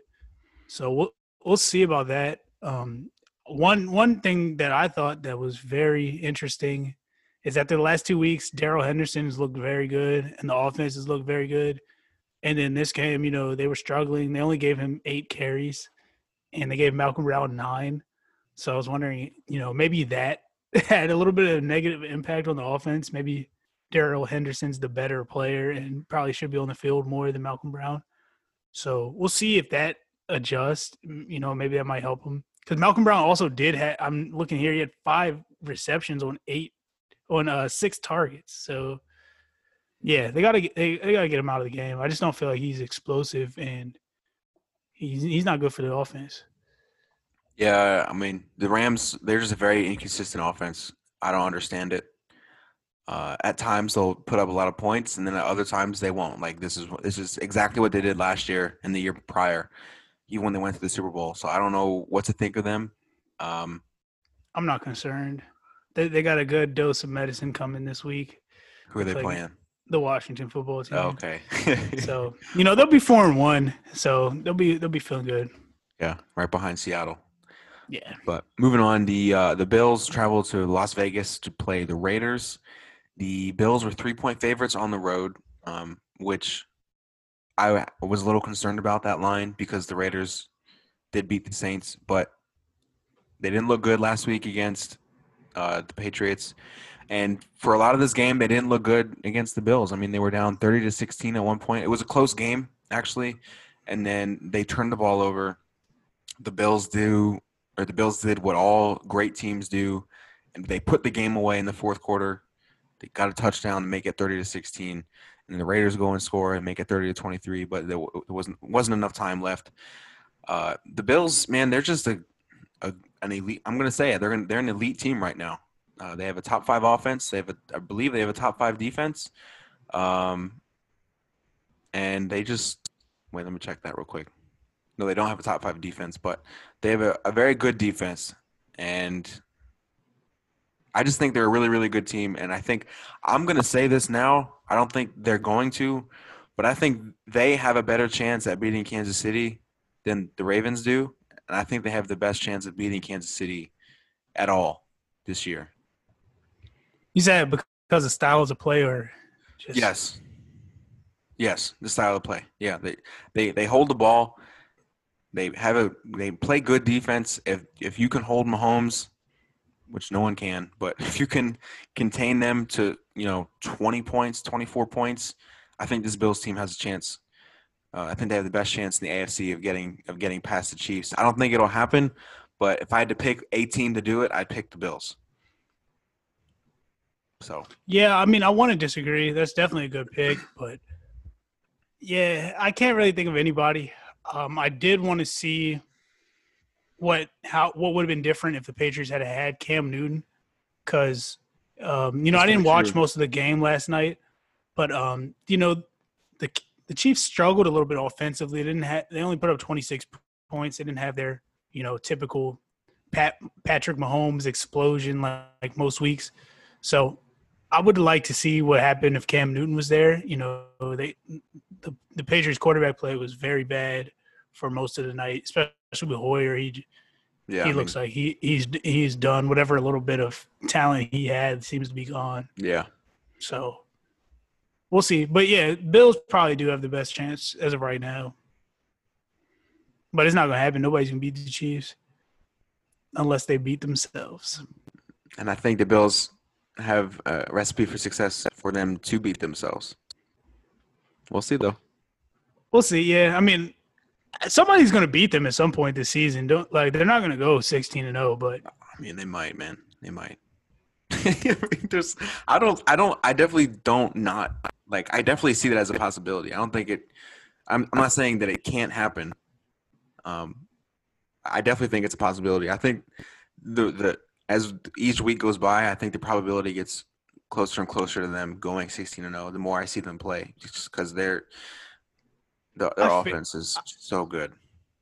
So we'll we'll see about that. Um, one one thing that I thought that was very interesting is that the last two weeks, Darrell Henderson has looked very good, and the offense has looked very good. And then this game, you know, they were struggling. They only gave him eight carries, and they gave Malcolm Brown nine. So I was wondering, you know, maybe that <laughs> had a little bit of negative impact on the offense. Maybe Darrell Henderson's the better player and probably should be on the field more than Malcolm Brown. So we'll see if that adjusts. You know, maybe that might help him because Malcolm Brown also did have. I'm looking here; he had five receptions on eight on uh six targets. So yeah, they gotta they, they gotta get him out of the game. I just don't feel like he's explosive and he's he's not good for the offense. Yeah, I mean the Rams. They're just a very inconsistent offense. I don't understand it. Uh, at times they'll put up a lot of points, and then at other times they won't. Like this is this is exactly what they did last year and the year prior, even when they went to the Super Bowl. So I don't know what to think of them. Um, I'm not concerned. They they got a good dose of medicine coming this week. who are they Like- playing? The Washington football team. Oh, okay. <laughs> So you know they'll be four and one. So they'll be they'll be feeling good. yeah, right behind Seattle. Yeah. But moving on, the uh, the Bills traveled to Las Vegas to play the Raiders. The Bills were three point favorites on the road, um, which I was a little concerned about that line because the Raiders did beat the Saints, but they didn't look good last week against uh, the Patriots. And for a lot of this game, they didn't look good against the Bills. I mean, they were down 30 to 16 at one point. It was a close game, actually. And then they turned the ball over. The Bills do, or the Bills did what all great teams do, and they put the game away in the fourth quarter. They got a touchdown to make it 30 to 16. And the Raiders go and score and make it 30 to 23, but there, wasn't wasn't enough time left. Uh, the Bills, man, they're just a, a an elite. I'm gonna say it. They're gonna, they're an elite team right now. Uh, they have a top five offense. They have a, I believe they have a top five defense. Um, and they just wait. Let me check that real quick. No, they don't have a top five defense, but they have a, a very good defense. And I just think they're a really, really good team. And I think I'm gonna say this now. I don't think they're going to, but I think they have a better chance at beating Kansas City than the Ravens do. And I think they have the best chance of beating Kansas City at all this year. You said because of styles of play or just Yes. Yes, the style of play. Yeah, they they they hold the ball. They have a they play good defense. If if you can hold Mahomes, which no one can, but <laughs> if you can contain them to you know twenty points, twenty four points, I think this Bills team has a chance. Uh, I think they have the best chance in the AFC of getting of getting past the Chiefs. I don't think it'll happen, but if I had to pick a team to do it, I'd pick the Bills. So Yeah, I mean, I want to disagree. That's definitely a good pick, but yeah, I can't really think of anybody. Um, I did want to see what how what would have been different if the Patriots had had Cam Newton, because um, you know That's I didn't watch true. most of the game last night, but um, you know the the Chiefs struggled a little bit offensively. They didn't have they only put up twenty six points. They didn't have their you know typical Pat Patrick Mahomes explosion like, like most weeks. So I would like to see what happened if Cam Newton was there. You know, they the the Patriots quarterback play was very bad for most of the night, especially with Hoyer. He yeah, he I looks mean, like he he's he's done whatever little bit of talent he had seems to be gone. yeah. So we'll see. But yeah, Bills probably do have the best chance as of right now. But it's not gonna happen. Nobody's gonna beat the Chiefs unless they beat themselves. And I think the Bills have a recipe for success for them to beat themselves. We'll see, though. We'll see. Yeah, I mean, somebody's going to beat them at some point this season. Don't like they're not going to go sixteen and zero, but I mean, they might, man. They might. I <laughs> There's, I don't, I don't, I definitely don't not like. I definitely see that as a possibility. I don't think it. I'm, I'm not saying that it can't happen. Um, I definitely think it's a possibility. I think the the as each week goes by, I think the probability gets closer and closer to them going 16 and 0. The more I see them play, just because they're the, their I offense is so good.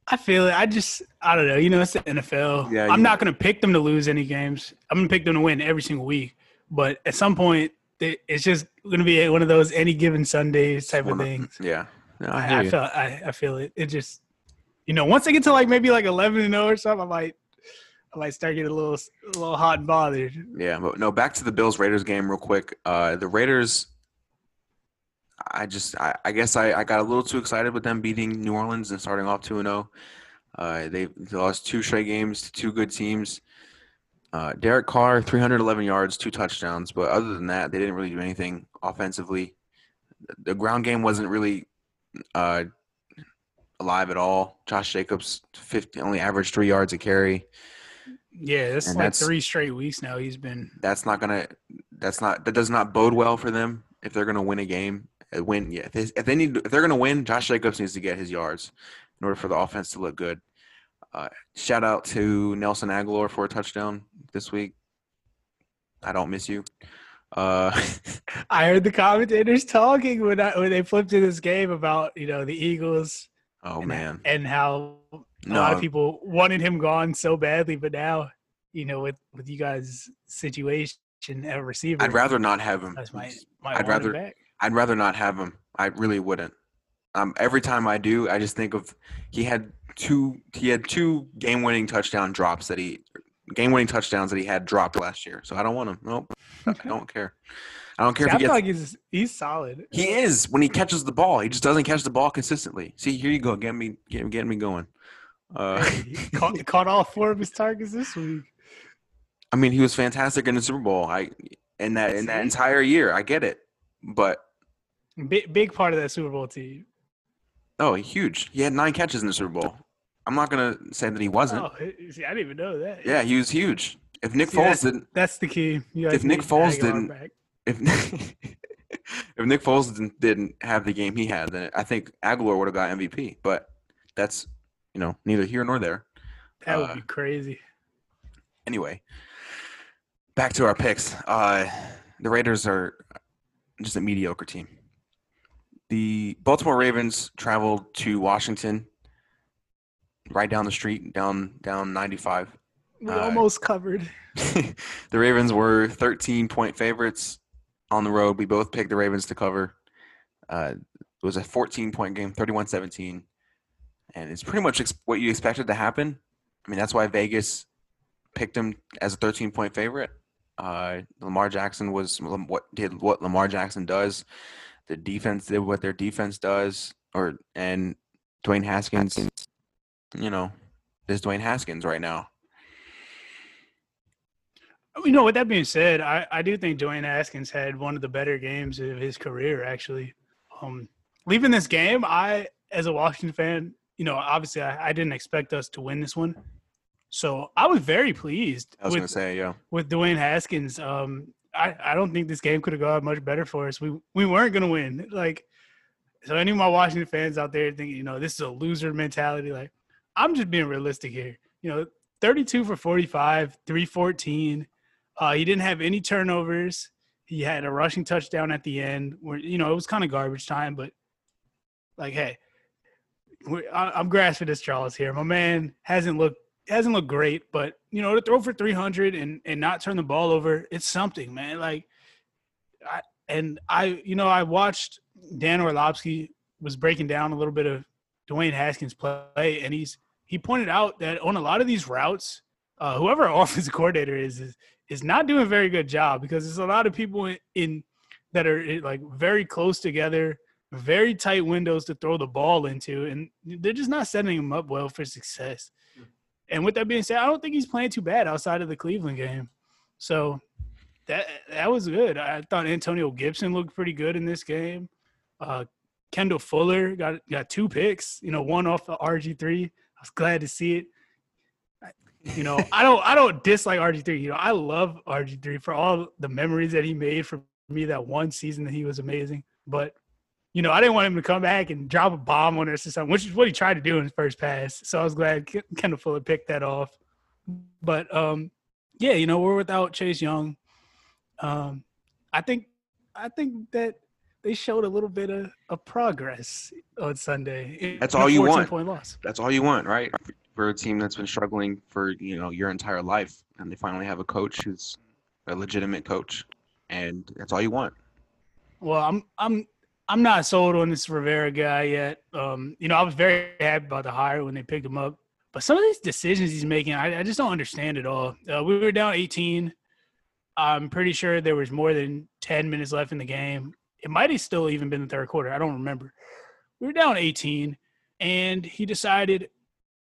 I feel it. I just, I don't know. You know, it's the NFL. Yeah, I'm not going to pick them to lose any games. I'm going to pick them to win every single week. But at some point, it- it's just going to be one of those any given Sundays type of- things. <laughs> Yeah. No, I, I, I feel, I, I feel it. It just, you know, once I get to like maybe like 11 and 0 or something, I might, I might start getting a little, a little hot and bothered. Yeah, but no, back to the Bills Raiders game real quick. Uh, the Raiders, I just, I, I guess I, I got a little too excited with them beating New Orleans and starting off 2 0. Uh, they they lost two straight games to two good teams. Uh, Derek Carr, 311 yards, two touchdowns. But other than that, they didn't really do anything offensively. The ground game wasn't really uh, alive at all. Josh Jacobs 50, only averaged three yards a carry. Yeah, that's And like that's- three straight weeks now. He's been, that's not gonna that's not that does not bode well for them if they're gonna win a game. Win yeah. If they, need if they're gonna win, Josh Jacobs needs to get his yards in order for the offense to look good. Uh, shout out to Nelson Agholor for a touchdown this week. I don't miss you. Uh, <laughs> I heard the commentators talking when I, when they flipped to this game about you know the Eagles oh and, man, and how a no, lot of people wanted him gone so badly, but now you know with with you guys' situation at receiver, I'd rather not have him. guys might might I'd rather- back. I'd rather not have him. I really wouldn't. Um, every time I do, I just think of he had two he had two game winning touchdown drops that he game winning touchdowns that he had dropped last year. So I don't want him. Nope. <laughs> I don't care. I don't care See, if I he feel gets. like he's he's solid. He is when he catches the ball. He just doesn't catch the ball consistently. See, here you go. Get me, get, get me going. Uh, he <laughs> caught, <laughs> caught all four of his targets this week. I mean, he was fantastic in the Super Bowl. I in that in that entire year. I get it, but Big big part of that Super Bowl team. oh, huge. He had nine catches in the Super Bowl. I'm not gonna say that he wasn't. Oh, see, I didn't even know that. Yeah, he was huge. If Nick See, Foles that's- didn't, that's the key. If Nick Foles didn't- if <laughs> if Nick Foles didn't, didn't have the game he had, then I think Agholor would have got MVP. But that's you know neither here nor there. that would uh, be crazy. Anyway, back to our picks. Uh, the Raiders are just a mediocre team. The Baltimore Ravens traveled to Washington, right down the street, down down 95. We uh, almost covered. <laughs> the Ravens were 13 point favorites on the road. We both picked the Ravens to cover. Uh, it was a 14 point game, 31 17. And it's pretty much ex- what you expected to happen. I mean, that's why Vegas picked him as a 13 point favorite. Uh, Lamar Jackson was what did what Lamar Jackson does. The defense did what their defense does, or and Dwayne Haskins, you know, is Dwayne Haskins right now. You know, with that being said, I, I do think Dwayne Haskins had one of the better games of his career, actually. Um, leaving this game, I, as a Washington fan, you know, obviously I, I didn't expect us to win this one. So I was very pleased I was with, gonna say, yeah. with Dwayne Haskins. Um, I, I don't think this game could have gone much better for us. We we weren't gonna win. Like, so any of my Washington fans out there thinking, you know, this is a loser mentality. Like, I'm just being realistic here. You know, 32 for 45, 314. Uh, he didn't have any turnovers. He had a rushing touchdown at the end where, you know, it was kind of garbage time, but like, hey, I, I'm grasping this, straws here. My man hasn't looked hasn't looked great, but you know, to throw for 300 and and not turn the ball over, it's something, man. Like, I and I, you know, I watched Dan Orlovsky was breaking down a little bit of Dwayne Haskins' play, and he's he pointed out that on a lot of these routes, uh, whoever our <laughs> offensive coordinator is, is is not doing a very good job because there's a lot of people in, in that are eh, like very close together, very tight windows to throw the ball into, and they're just not setting them up well for success. And with that being said, I don't think he's playing too bad outside of the Cleveland game. So that that was good. I thought Antonio Gibson looked pretty good in this game. Uh, Kendall Fuller got got two picks. You know, one off the RG three. I was glad to see it. You know, I don't I don't dislike RG three. You know, I love RG three for all the memories that he made for me that one season that he was amazing. But you know, I didn't want him to come back and drop a bomb on us or something, which is what he tried to do in his first pass. So I was glad Ken- Kendall Fuller picked that off. But um, yeah, you know, we're without Chase Young. Um, I think I think that they showed a little bit of, of progress on Sunday. That's all you want. Point loss. That's all you want, right? For a team that's been struggling for you know your entire life, and they finally have a coach who's a legitimate coach, and that's all you want. Well, I'm I'm I'm not sold on this Rivera guy yet. Um, you know, I was very happy about the hire when they picked him up, but some of these decisions he's making, I, I just don't understand at all. Uh, we were down 18. I'm pretty sure there was more than 10 minutes left in the game. It might have still even been the third quarter. I don't remember. We were down 18, and he decided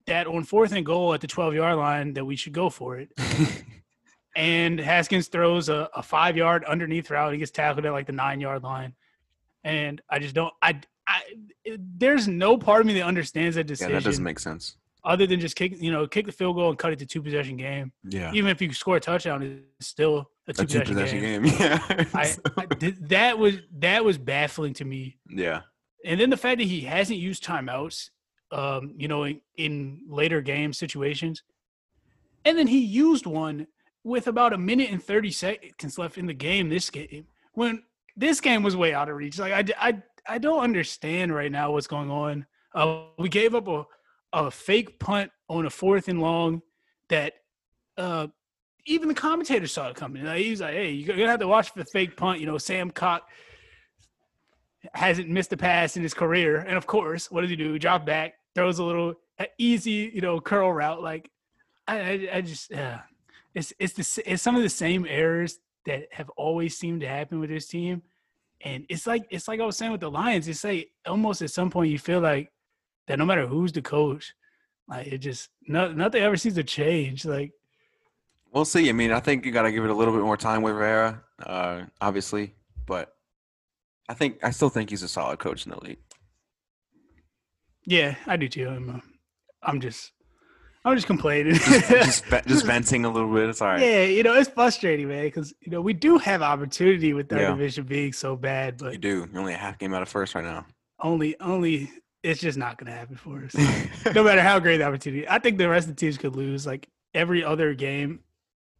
that on fourth and goal at the 12 yard line that we should go for it. <laughs> and Haskins throws a, a five yard underneath route. He gets tackled at like the nine yard line and I just don't. I, I there's no part of me that understands that decision. Yeah, that doesn't make sense. Other than just kick, you know, kick the field goal and cut it to two possession game. Yeah. Even if you score a touchdown, it's still a two, a two possession, game. game. <laughs> Yeah. I, I, that was that was baffling to me. Yeah. And then the fact that he hasn't used timeouts, um, you know, in, in later game situations, and then he used one with about a minute and thirty seconds left in the game. This game when this game was way out of reach. Like I, I, I don't understand right now what's going on. Uh, we gave up a, a fake punt on a fourth and long that uh, even the commentator saw it coming. Like, he was like, "Hey, you're gonna have to watch for the fake punt." You know, Sam Koch hasn't missed a pass in his career, and of course, what does he do? Drop back, throws a little easy, you know, curl route. Like, I, I, I just, yeah, it's it's the it's some of the same errors that have always seemed to happen with this team. And it's like it's like I was saying with the Lions. It's like almost at some point you feel like that no matter who's the coach, like it just no, nothing ever seems to change. Like we'll see. I mean, I think you got to give it a little bit more time with Rivera, uh, obviously, but I think I still think he's a solid coach in the league. Yeah, I do too. I'm, uh, I'm just I'm just complaining. just, just, <laughs> just, venting a little bit. It's all right. Yeah, you know, it's frustrating, man, because you know we do have opportunity with our yeah. division being so bad, but you do. You're only a half game out of first right now. Only, only. It's just not going to happen for us. <laughs> no matter how great the opportunity. I think the rest of the teams could lose like every other game,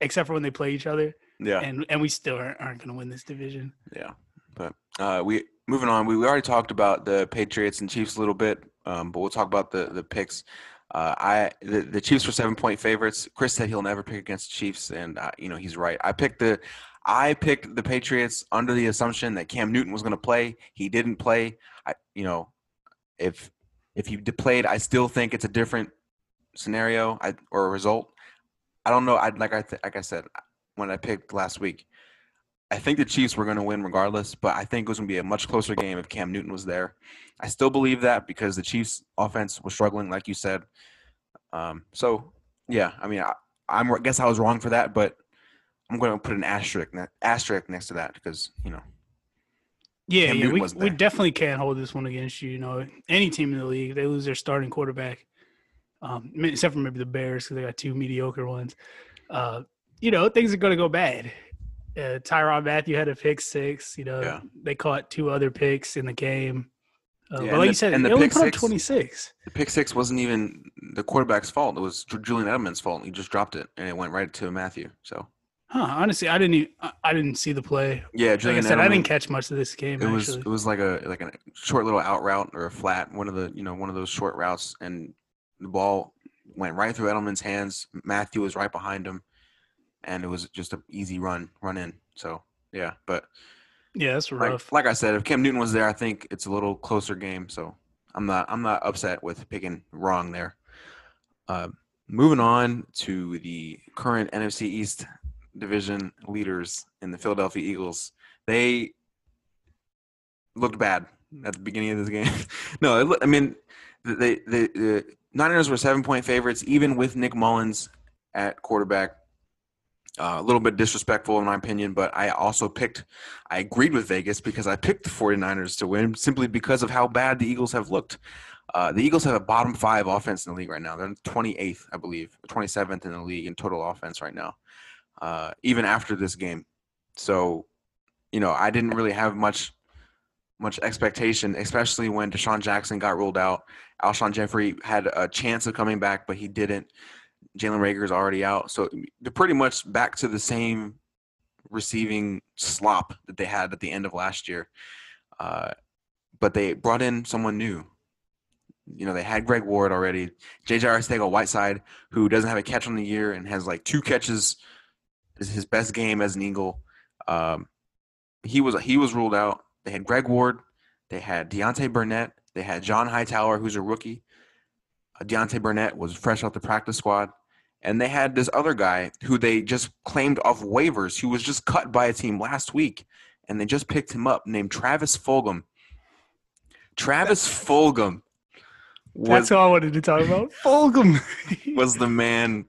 except for when they play each other. Yeah. And and we still aren't, aren't going to win this division. Yeah, but uh, we moving on. We, we already talked about the Patriots and Chiefs a little bit, um, but we'll talk about the the picks. Uh, I the, the Chiefs were seven point favorites. Chris said he'll never pick against Chiefs, and uh, you know he's right. I picked the I picked the Patriots under the assumption that Cam Newton was going to play. He didn't play. I you know if if he played, I still think it's a different scenario I, or a result. I don't know. I like I th- like I said when I picked last week. I think the Chiefs were going to win regardless, but I think it was going to be a much closer game if Cam Newton was there. I still believe that because the Chiefs' offense was struggling, like you said. Um, so, yeah, I mean, I, I'm, I guess I was wrong for that, but I'm going to put an asterisk asterisk next to that because you know. Yeah, yeah, we, we definitely can't hold this one against you. You know, any team in the league, they lose their starting quarterback, um, except for maybe the Bears because they got two mediocre ones. Uh, you know, things are going to go bad uh, Tyrann Mathieu had a pick six. You know, yeah. they caught two other picks in the game. Uh, yeah, but like the, you said, and the pick six, 26. The pick six wasn't even the quarterback's fault. It was Julian Edelman's fault. He just dropped it, and it went right to Mathieu. So, huh? Honestly, I didn't. Even, I didn't see the play. Yeah, Julian like I said, Edelman, I didn't catch much of this game. It actually. was it was like a like a short little out route or a flat, one of the you know one of those short routes, and the ball went right through Edelman's hands. Mathieu was right behind him and it was just an easy run run in. So yeah, but yeah, that's rough. Like, like I said, if Cam Newton was there, I think it's a little closer game. So I'm not I'm not upset with picking wrong there. Uh, moving on to the current NFC East division leaders in the Philadelphia Eagles, they looked bad at the beginning of this game. <laughs> no, I mean, the, the, the Niners were seven point favorites, even with Nick Mullens at quarterback. Uh, a little bit disrespectful in my opinion, but I also picked, I agreed with Vegas because I picked the 49ers to win simply because of how bad the Eagles have looked. Uh, the Eagles have a bottom five offense in the league right now. They're 28th, I believe, 27th in the league in total offense right now, uh, even after this game. So, you know, I didn't really have much much expectation, especially when DeSean Jackson got ruled out. Alshon Jeffery had a chance of coming back, but he didn't. Jalen Reagor is already out, so they're pretty much back to the same receiving slop that they had at the end of last year. Uh, but they brought in someone new. You know, they had Greg Ward already. JJ Arcega Whiteside, who doesn't have a catch on the year and has like two catches, is his best game as an Eagle. Um, he was he was ruled out. They had Greg Ward, they had Deontay Burnett, they had John Hightower, who's a rookie. Uh, Deontay Burnett was fresh off the practice squad. And they had this other guy who they just claimed off waivers, who was just cut by a team last week. And they just picked him up, named Travis Fulgham. Travis Fulgham was, That's all I wanted to talk about. <laughs> Fulgham <laughs> was the man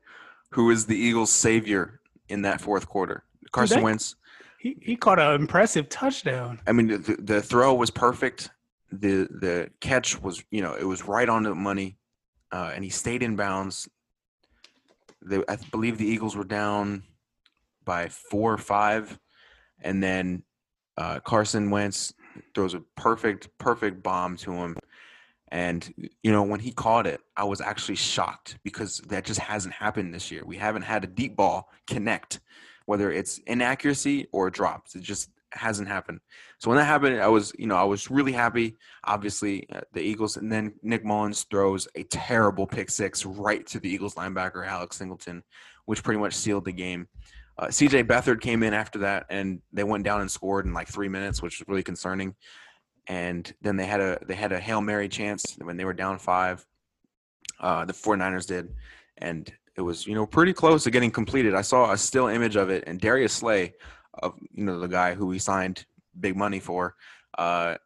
who was the Eagles' savior in that fourth quarter. Carson that, Wentz. He, he caught an impressive touchdown. I mean, the, the throw was perfect. The the catch was, you know, it was right on the money, uh, and he stayed in bounds. They, I believe the Eagles were down by four or five, and then uh, Carson Wentz throws a perfect, perfect bomb to him. And you know, when he caught it, I was actually shocked because that just hasn't happened this year. We haven't had a deep ball connect, whether it's inaccuracy or drops. It just hasn't happened. So when that happened, I was, you know, I was really happy. Obviously, uh, the Eagles, and then Nick Mullens throws a terrible pick six right to the Eagles linebacker Alex Singleton, which pretty much sealed the game. Uh, CJ Beathard came in after that, and they went down and scored in like three minutes, which was really concerning. And then they had a they had a hail mary chance when they were down five. Uh, the 49ers did, and it was you know pretty close to getting completed. I saw a still image of it, and Darius Slay, of you know the guy who we signed big money for, uh,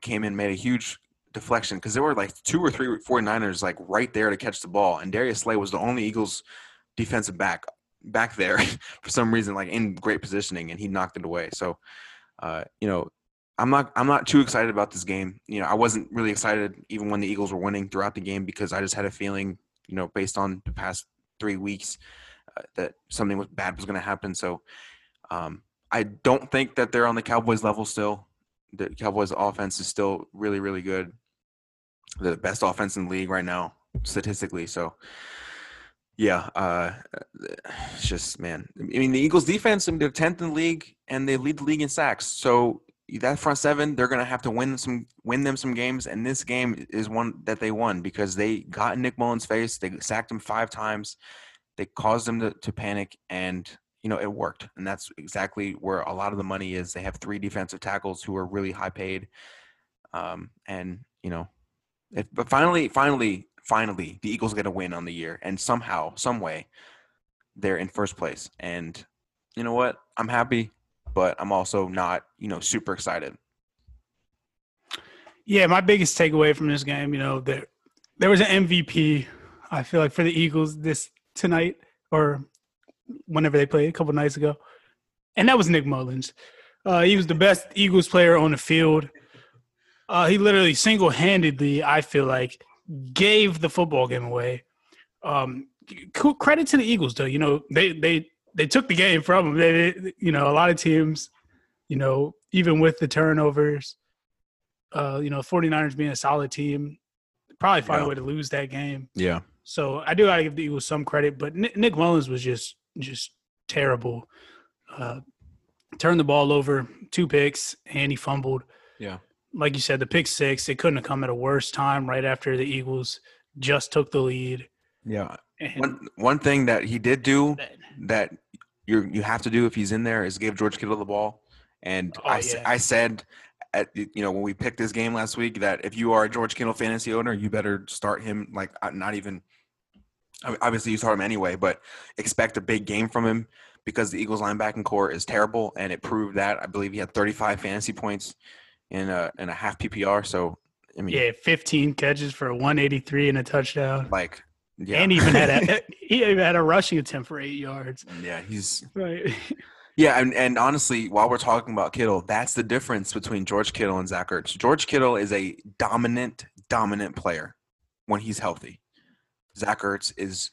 came in made a huge deflection because there were like two or three 49ers like right there to catch the ball, and Darius Slay was the only Eagles defensive back back there <laughs> for some reason, like in great positioning, and he knocked it away. So, uh, you know, I'm not I'm not too excited about this game. You know, I wasn't really excited even when the Eagles were winning throughout the game because I just had a feeling, you know, based on the past three weeks, uh, that something was bad was going to happen. So, um, I don't think that they're on the Cowboys level still. The Cowboys offense is still really really good. the best offense in the league right now statistically. So, yeah, uh, it's just man. I mean, the Eagles' defense. I mean, they're tenth in the league, and they lead the league in sacks. So that front seven, they're gonna have to win some, win them some games. And this game is one that they won because they got Nick Mullens' face. They sacked him five times. They caused him to, to panic, and you know it worked. And that's exactly where a lot of the money is. They have three defensive tackles who are really high paid, um, and you know, if, but finally, finally, finally the Eagles get a win on the year, and somehow, some way, they're in first place. And you know what? I'm happy, but I'm also not, you know, super excited. Yeah, my biggest takeaway from this game, you know, there there was an MVP. I feel like for the Eagles this tonight or whenever they played a couple nights ago, and that was Nick Mullens. Uh, he was the best Eagles player on the field. Uh, he literally single handedly, I feel like, gave the football game away. Um, credit to the Eagles, though. You know, they they they took the game from them. They, you know, a lot of teams, you know, even with the turnovers, uh, you know, 49ers being a solid team, probably find yeah. a way to lose that game. Yeah. So I do gotta give the Eagles some credit, but Nick, Nick Mullens was just just terrible. Uh, turned the ball over, two picks, and he fumbled. Yeah like you said, the pick six, it couldn't have come at a worse time right after the Eagles just took the lead. Yeah. And one one thing that he did do that you you have to do if he's in there is give George Kittle the ball. And oh, I, yeah. I said at you know when we picked this game last week that if you are a George Kittle fantasy owner, you better start him like uh, not even obviously you start him anyway, but expect a big game from him because the Eagles linebacking corps is terrible and it proved that. I believe he had 35 fantasy points in a in a half PPR. So I mean, yeah, 15 catches for 183 and a touchdown. Like, yeah, and even had a <laughs> he even had a rushing attempt for eight yards. Yeah, he's right. Yeah, and, and honestly, while we're talking about Kittle, that's the difference between George Kittle and Zach Ertz. George Kittle is a dominant, dominant player when he's healthy. Zach Ertz is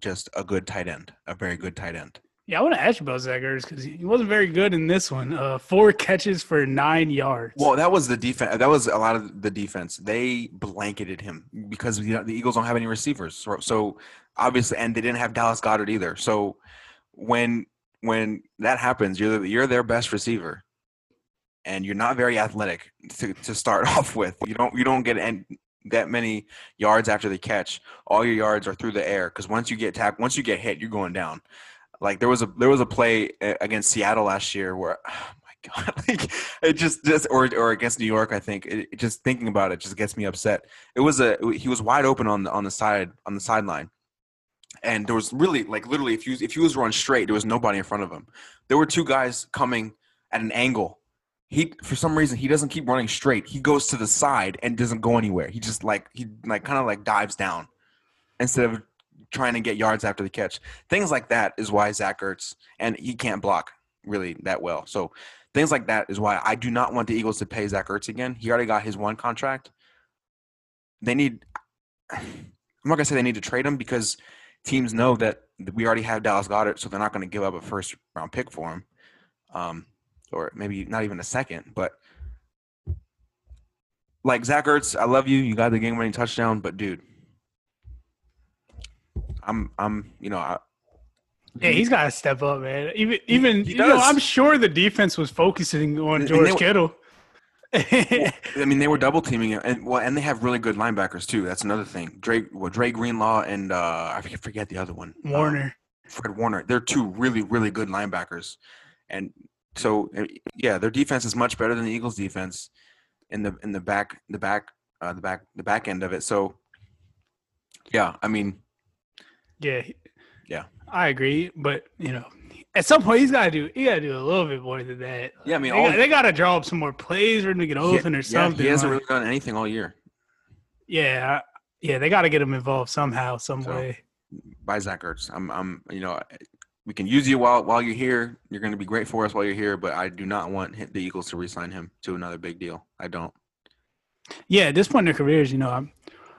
just a good tight end, a very good tight end. Yeah, I want to ask you about Zach Ertz because he wasn't very good in this one. Uh, four catches for nine yards. Well, that was the defense. That was a lot of the defense. They blanketed him because you know, the Eagles don't have any receivers. So, so obviously, and they didn't have Dallas Goedert either. So when when that happens, you're you're their best receiver, and you're not very athletic to, to start <laughs> off with. You don't you don't get any, that many yards after the catch. All your yards are through the air because once you get tapped, once you get hit, you're going down. Like there was a there was a play uh, against Seattle last year where. <sighs> Oh my <laughs> God, like it just just or or against New York, I think. It just thinking about it just gets me upset. It was a he was wide open on the on the side on the sideline, and there was really like literally if you if he was run straight, there was nobody in front of him. There were two guys coming at an angle. He for some reason he doesn't keep running straight. He goes to the side and doesn't go anywhere. He just like he like kind of like dives down instead of trying to get yards after the catch. Things like that is why Zach Ertz and he can't block really that well. So things like that is why I do not want the Eagles to pay Zach Ertz again. He already got his one contract. They need. I'm not gonna say they need to trade him because teams know that we already have Dallas Goedert, so they're not to give up a first round pick for him, um, or maybe not even a second. But like Zach Ertz, I love you. You got the game winning touchdown, but dude, I'm I'm you know. I, Yeah, he's got to step up, man. Even even you know. I'm sure the defense was focusing on And- George were- Kittle. I mean, they were double teaming it, and well, and they have really good linebackers too. That's another thing. Drake, well, Drake Greenlaw, and uh, I forget, the other one, Um, Warner. Fred Warner. They're two really, really good linebackers, and so uh, yeah, their defense is much better than the Eagles' defense in the in the back, the back, uh, the back, the back end of it. So yeah, I mean, Yeah. Yeah. I agree, but you know, at some point he's got to do. He got to do a little bit more than that. Yeah, I mean, they, all- got, they got to draw up some more plays him to get open or something. yeah, he hasn't like- really done anything all year. yeah, yeah, they got to get him involved somehow, some So- way. By Zach Ertz, I'm, I'm, you know, we can use you while while you're here. You're going to be great for us while you're here, but I do not want the Eagles to re-sign him to another big deal. I don't. Yeah, at this point in their careers, you know, I'm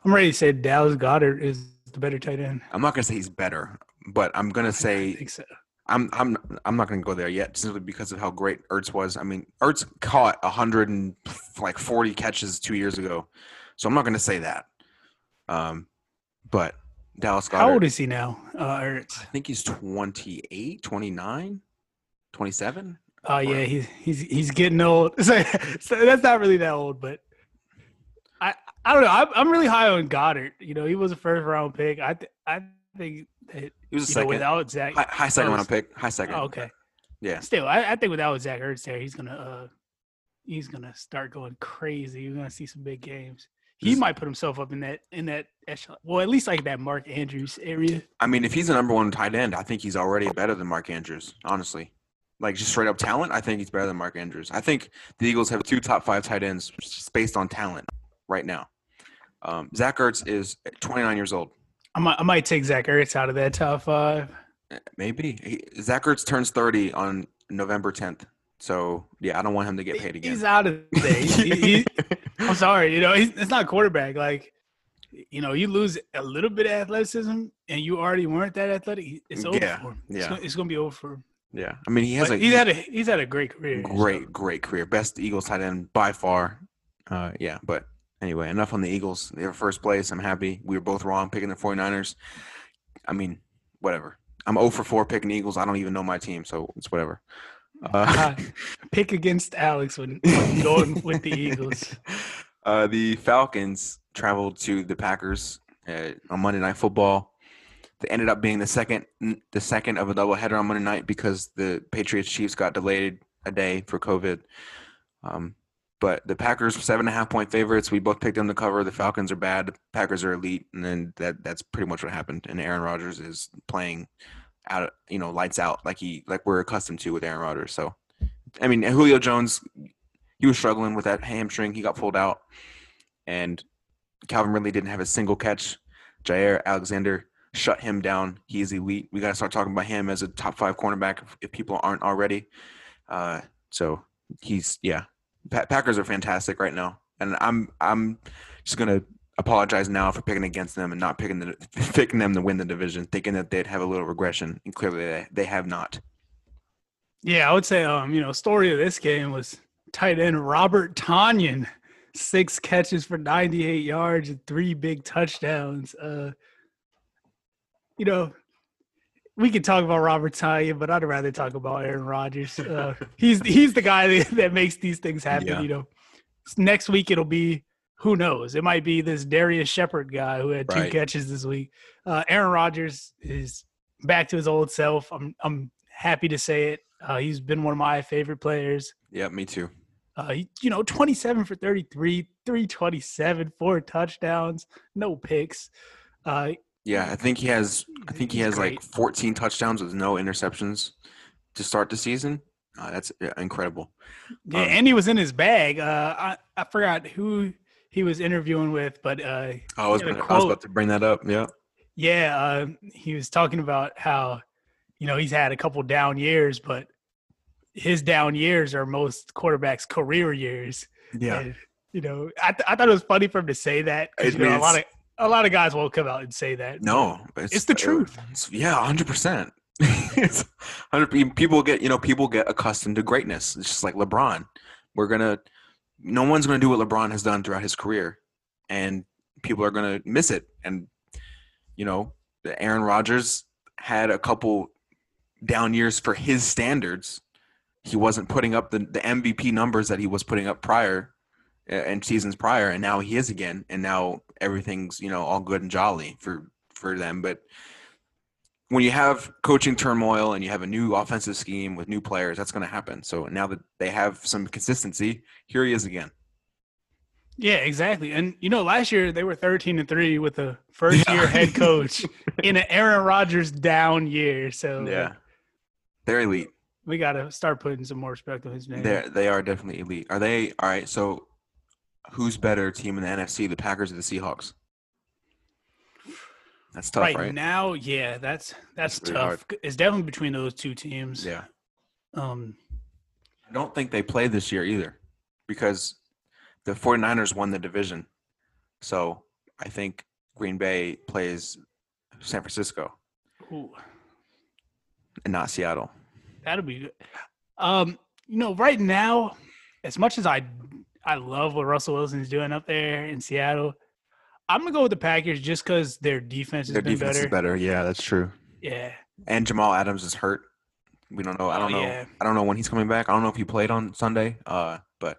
I'm ready to say Dallas Goedert is the better tight end. I'm not going to say he's better, but I'm going to say so. I'm I'm I'm not going to go there yet, simply because of how great Ertz was. I mean, Ertz caught a hundred and like forty catches two years ago, so I'm not going to say that. Um, but Dallas Goedert, How old is he now? Uh. I think he's 28, 29, 27. Oh yeah, he's he's he's getting old. <laughs> So, so that's not really that old, but I I don't know. I'm, I'm really high on Goedert. You know, he was a first round pick. I th- I think that He was a you know, second, without Zach. high, high second round pick, high second. Oh, okay. Yeah, Still, I, I think without Zach Ertz there, he's gonna uh he's gonna start going crazy. You're gonna see some big games. He might put himself up in that in that echelon. Well, at least like that Mark Andrews area. I mean, if he's the number one tight end, I think he's already better than Mark Andrews. Honestly, like just straight up talent, I think he's better than Mark Andrews. I think the Eagles have two top five tight ends just based on talent right now. Um, Zach Ertz is 29 years old. I might I might take Zach Ertz out of that top five. Maybe he, Zach Ertz turns 30 on November 10th. So yeah, I don't want him to get paid again. He's out of <laughs> there. He- he- I'm <laughs> sorry, you know, he's, it's not quarterback. Like, you know, you lose a little bit of athleticism, and you already weren't that athletic. It's over Yeah, for him. It's, yeah. gonna, it's gonna be over for him. yeah, I mean he has But a he's had a he's had a great career. so- great, great career. Best Eagles tight end by far. Uh, yeah, but anyway, enough on the Eagles. They were first place. I'm happy. We were both wrong picking the 49ers. I mean, whatever. I'm 0 for 4 picking Eagles. I don't even know my team, so it's whatever. Uh, <laughs> Pick against Alex when, when <laughs> going with the Eagles. Uh, the Falcons traveled to the Packers uh, on Monday Night Football. They ended up being the second, the second of a doubleheader on Monday night because the Patriots Chiefs got delayed a day for COVID. Um, but the Packers were seven and a half point favorites. We both picked them to cover. The Falcons are bad. The Packers are elite, and then that that's pretty much what happened. And Aaron Rodgers is playing out, you know, lights out like he like we're accustomed to with Aaron Rodgers. So, I mean, Julio Jones, he was struggling with that hamstring. He got pulled out, and Calvin Ridley didn't have a single catch. Jaire Alexander shut him down. He is elite. We got to start talking about him as a top five cornerback if, if people aren't already. Uh, so he's yeah. Pa- Packers are fantastic right now, and I'm I'm just gonna apologize now for picking against them and not picking the <laughs> picking them to win the division, thinking that they'd have a little regression, and clearly they, they have not. Yeah, I would say um, you know, story of this game was tight end Robert Tonyan, six catches for 98 yards and three big touchdowns. Uh, you know, we could talk about Robert Tonyan, but I'd rather talk about Aaron Rodgers. Uh, <laughs> he's he's the guy that, that makes these things happen. Yeah. You know, next week it'll be who knows? It might be this Darrius Shepherd guy who had two Right. catches this week. Uh, Aaron Rodgers is back to his old self. I'm I'm happy to say it. Uh, he's been one of my favorite players. Yeah, me too. Uh, you know, 27 for 33, 327, four touchdowns, no picks. Uh, Yeah, I think he has. I think he has like 14 touchdowns with no interceptions to start the season. Uh, that's incredible. Yeah, Um, and he was in his bag. Uh, I I forgot who he was interviewing with, but uh, I was, gonna, I was about to bring that up. Yeah, yeah, uh, he was talking about how you know he's had a couple down years, but his down years are most quarterbacks' career years. yeah, And, you know, I, th- I thought it was funny for him to say that. You know, a lot of a lot of guys won't come out and say that. no, It's the truth. it's- yeah, 100. percent <laughs> 100. People get you know people get accustomed to greatness. It's just like LeBron. We're gonna. No one's gonna do what LeBron has done throughout his career, and people are gonna miss it. And you know, Aaron Rodgers had a couple down years for his standards. He wasn't putting up the, the MVP numbers that he was putting up prior uh, and seasons prior, and now he is again. And now everything's you know all good and jolly for for them. But when you have coaching turmoil and you have a new offensive scheme with new players, that's going to happen. So now that they have some consistency, here he is again. Yeah, exactly. And you know, last year they were 13 and 3 with a first year Yeah. head <laughs> coach in an Aaron Rodgers down year. So Yeah, they're elite. we got to start putting some more respect on his name. They they are definitely elite. Are they all right? So, who's better team in the NFC, the Packers or the Seahawks? That's tough, right, right? now, yeah, that's that's, That's tough. It's definitely between those two teams. Yeah, Um I don't think they play this year either, because the 49ers won the division. So I think Green Bay plays San Francisco ooh, and not Seattle. that'll be good. Um, you know, right now, as much as I I love what Russell Wilson's doing up there in Seattle, I'm gonna go with the Packers just because their defense has Their been defense better. is better. Yeah, that's true. Yeah. And Jamal Adams is hurt. We don't know. I Oh, don't know. yeah. I don't know when he's coming back. I don't know if he played on Sunday. Uh, but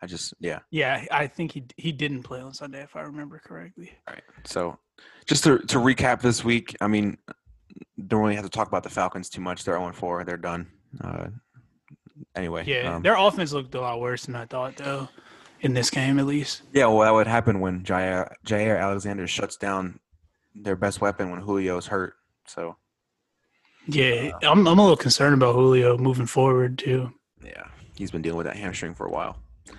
I just yeah. Yeah, I think he he didn't play on Sunday if I remember correctly. All right. So just to to recap this week, I mean, don't really have to talk about the Falcons too much. They're 0 4. They're done. Uh, anyway. Yeah, um, their offense looked a lot worse than I thought though, in this game at least. yeah. Well, that would happen when Jaire, Jaire Alexander shuts down their best weapon when Julio's hurt. So Yeah, I'm I'm a little concerned about Julio moving forward too. yeah, he's been dealing with that hamstring for a while.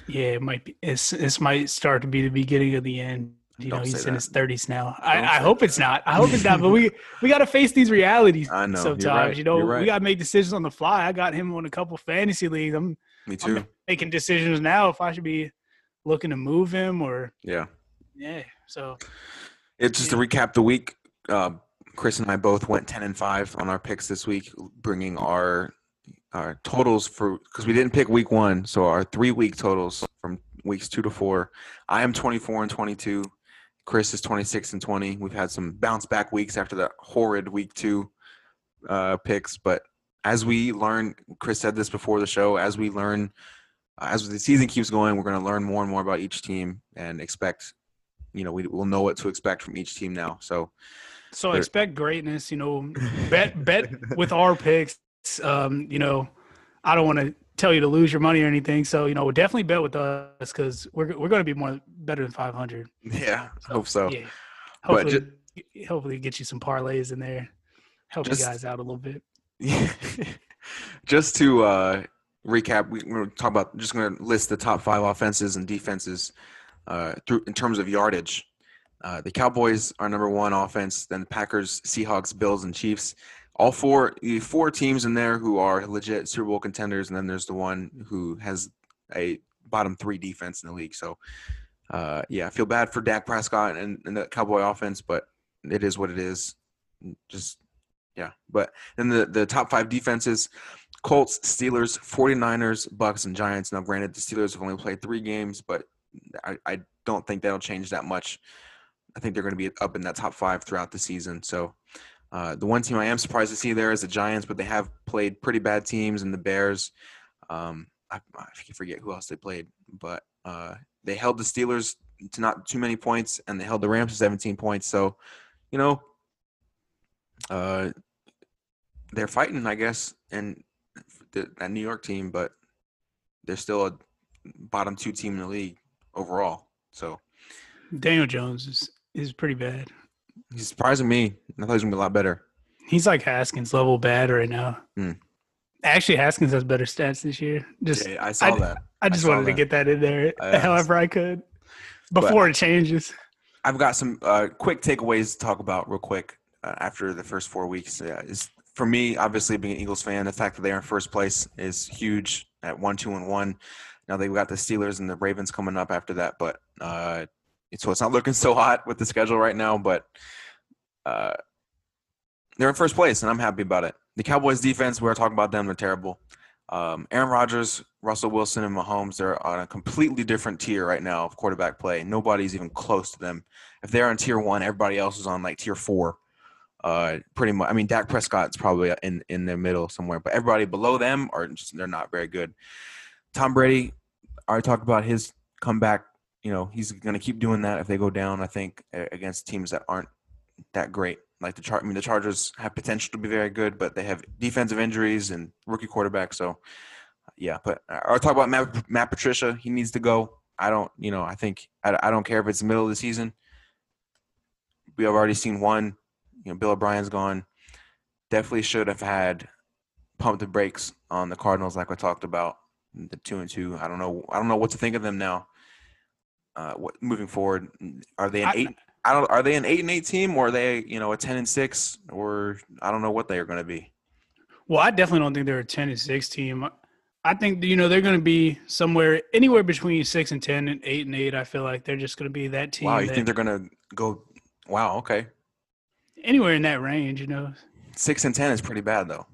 Yeah, it might be. It's, this might start to be the beginning of the end. You Don't know, he's in that. his thirties now. Don't I, I hope it's not. I hope it's not. But we <laughs> we got to face these realities I know. Sometimes. right. You know, right. we got to make decisions on the fly. I got him on a couple fantasy leagues. I'm Me too. making decisions now if I should be looking to move him or Yeah. yeah. So It's just to recap the week. Uh, Chris and I both went ten and five on our picks this week, bringing our our totals for because we didn't pick week one, so our three week totals from weeks two to four. I am twenty four and twenty two. Chris is twenty six and twenty. We've had some bounce back weeks after that horrid week two uh, picks, but as we learn, Chris said this before the show. As we learn, as the season keeps going, we're going to learn more and more about each team and expect you know we will know what to expect from each team now. So So expect greatness, you know. <laughs> Bet bet with our picks. Um, you know, I don't want to tell you to lose your money or anything. So you know, definitely bet with us because we're we're going to be more better than 500. yeah, hope so. Yeah. Hopefully, hopefully get you some parlays in there. Help Just- you guys out a little bit. Yeah. <laughs> just to uh, recap, we, we're gonna talk about just going to list the top five offenses and defenses uh, through in terms of yardage. Uh, the Cowboys are number one offense, then the Packers, Seahawks, Bills, and Chiefs. All four the four teams in there who are legit Super Bowl contenders, and then there's the one who has a bottom three defense in the league. So, uh, yeah, I feel bad for Dak Prescott and, and the Cowboy offense, but it is what it is. Just yeah, but then the the top five defenses: Colts, Steelers, 49ers, Bucks, and Giants. Now, granted, the Steelers have only played three games, but I, I don't think that'll change that much. I think they're going to be up in that top five throughout the season. So, Uh, the one team I am surprised to see there is the Giants, but they have played pretty bad teams and the Bears. Um, I, I forget who else they played, but uh, they held the Steelers to not too many points, and they held the Rams to 17 points. So, you know, uh, they're fighting, I guess, and that New York team, but they're still a bottom two team in the league overall. So, Daniel Jones is is pretty bad. He's surprising me. I thought he was gonna be a lot better. He's like Haskins level bad right now. Hmm. Actually, Haskins has better stats this year. Just yeah, I saw I, that. I just I wanted that. to get that in there, Uh, <laughs> however I could, before it changes. I've got some uh, quick takeaways to talk about real quick uh, after the first four weeks. Is for me, obviously being an Eagles fan, the fact that they are in first place is huge at one, two, and one. Now they've got the Steelers and the Ravens coming up after that, but uh, so it's not looking <laughs> so hot with the schedule right now. But uh, they're in first place, and I'm happy about it. The Cowboys defense, we are talking about them, they're terrible. Um, Aaron Rodgers, Russell Wilson, and Mahomes, they're on a completely different tier right now of quarterback play. Nobody's even close to them. If they're on tier one, everybody else is on like tier four. Uh, pretty much. I mean, Dak Prescott's probably in in the middle somewhere, but everybody below them are just they're not very good. Tom Brady, I talked about his comeback. You know, he's going to keep doing that if they go down. I think against teams that aren't that great. Like the chart, I mean, the Chargers have potential to be very good, but they have defensive injuries and rookie quarterback. So, yeah. But I'll talk about Matt, Matt Patricia. He needs to go. I don't, you know, I think I, I don't care if it's the middle of the season. We have already seen one. You know, Bill O'Brien's gone. Definitely should have had pumped the brakes on the Cardinals, like I talked about. The two and two. I don't know. I don't know what to think of them now. Uh, what moving forward? Are they an I- eight? I don't. Are they an eight and eight team, or are they, you know, a ten and six, or I don't know what they are going to be. Well, I definitely don't think they're a ten and six team. I think you know they're going to be somewhere anywhere between six and ten and eight and eight. I feel like they're just going to be that team. Wow, you that- think they're going to go? Wow, okay. Anywhere in that range? You know, Six and ten is pretty bad, though.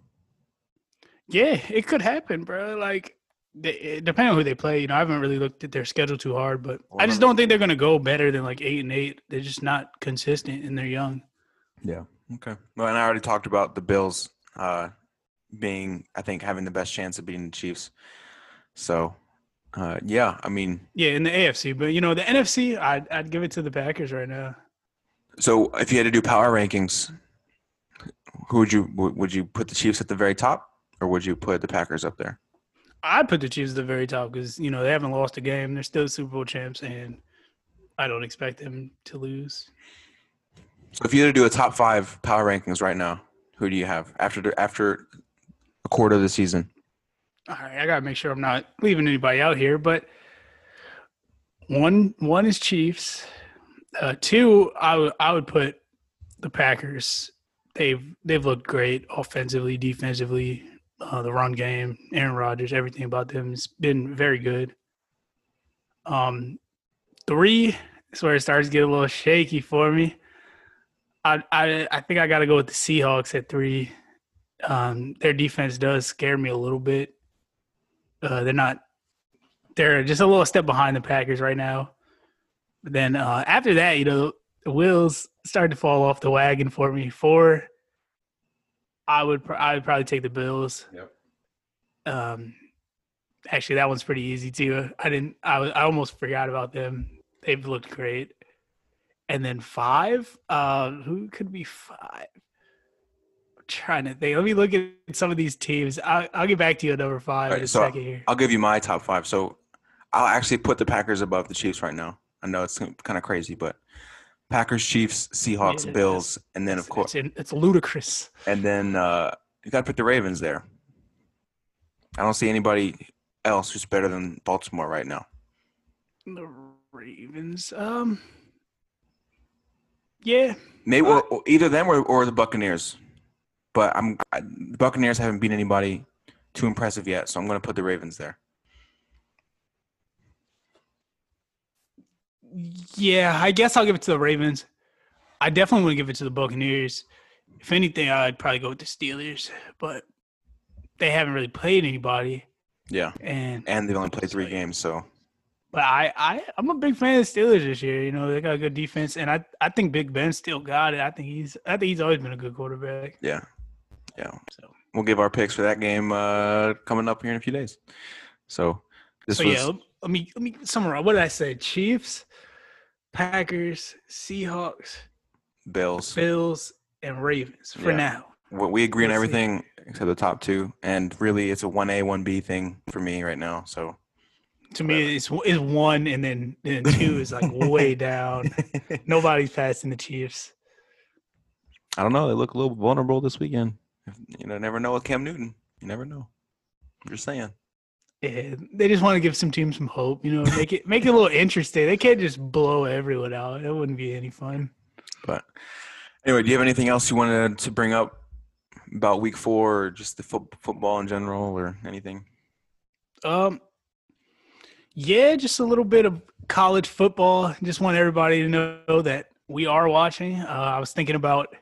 yeah, it could happen, bro. Like, they, depending on who they play. You know, I haven't really looked at their schedule too hard, but Well, I just don't think they're going to go better than like eight and eight. They're just not consistent, and they're young. Yeah. Okay. Well, and I already talked about the Bills uh, being, I think, having the best chance of beating the Chiefs. So, uh, yeah, I mean, Yeah, in the AFC, but you know the NFC, I'd I'd give it to the Packers right now. So if you had to do power rankings, who would you would you put the Chiefs at the very top, or would you put the Packers up there? I'd put the Chiefs at the very top because you know they haven't lost a game. They're still Super Bowl champs, and I don't expect them to lose. So if you had to do a top five power rankings right now, who do you have after the, after a quarter of the season? All right, I gotta make sure I'm not leaving anybody out here. But one one is Chiefs. Uh, two, I would I would put the Packers. They've they've looked great offensively, defensively. Uh, the run game, Aaron Rodgers, everything about them has been very good. Um, three is where it starts to get a little shaky for me. I I I think I got to go with the Seahawks at three. Um, their defense does scare me a little bit. Uh, they're not. They're just a little step behind the Packers right now. But then uh, after that, you know, the wheels started to fall off the wagon for me. Four, I would pr- I would probably take the Bills. Yep. Um, actually, that one's pretty easy too. I didn't. I was, I almost forgot about them. They've looked great. And then five, uh, who could be five? I'm trying to think. Let me look at some of these teams. I'll, I'll get back to you at number five in a so second here. I'll give you my top five. So I'll actually put the Packers above the Chiefs right now. I know it's kind of crazy, but Packers, Chiefs, Seahawks, Yeah, Bills, and then of course, it's, it's ludicrous. and then uh, you got to put the Ravens there. I don't see anybody else who's better than Baltimore right now. The Ravens. Um. Yeah, Maybe or, or either them or, or the Buccaneers. But I'm I, the Buccaneers haven't beat anybody too impressive yet, so I'm going to put the Ravens there. Yeah. I guess I'll give it to the Ravens. I definitely to give it to the Buccaneers. If anything, I'd probably go with the Steelers, but they haven't really played anybody. Yeah, And and they've only played three games, so But I, I, I'm a big fan of the Steelers this year. You know, they got a good defense, and I, I think Big Ben still got it. I think he's, I think he's always been a good quarterback. Yeah, yeah. So, We'll give our picks for that game uh, coming up here in a few days. So this so was yeah, let- me, let me summarize. What did I say? Chiefs, Packers, Seahawks, Bills. Bills, and Ravens for Yeah. now. Well, we agree on Let's see. everything except the top two, and really, it's a one A, one B thing for me right now. So To me, it's it's one, and then then two is like way <laughs> down. Nobody's passing the Chiefs. I don't know. They look a little vulnerable this weekend. You know, never know with Cam Newton. You never know. I'm just saying. Yeah, they just want to give some teams some hope. You know, make it make it a little interesting. They can't just blow everyone out. It wouldn't be any fun. But anyway, do you have anything else you wanted to bring up about Week Four, or just the fo- football in general, or anything? Um, yeah, just a little bit of college football. Just want everybody to know that we are watching. Uh, I was thinking about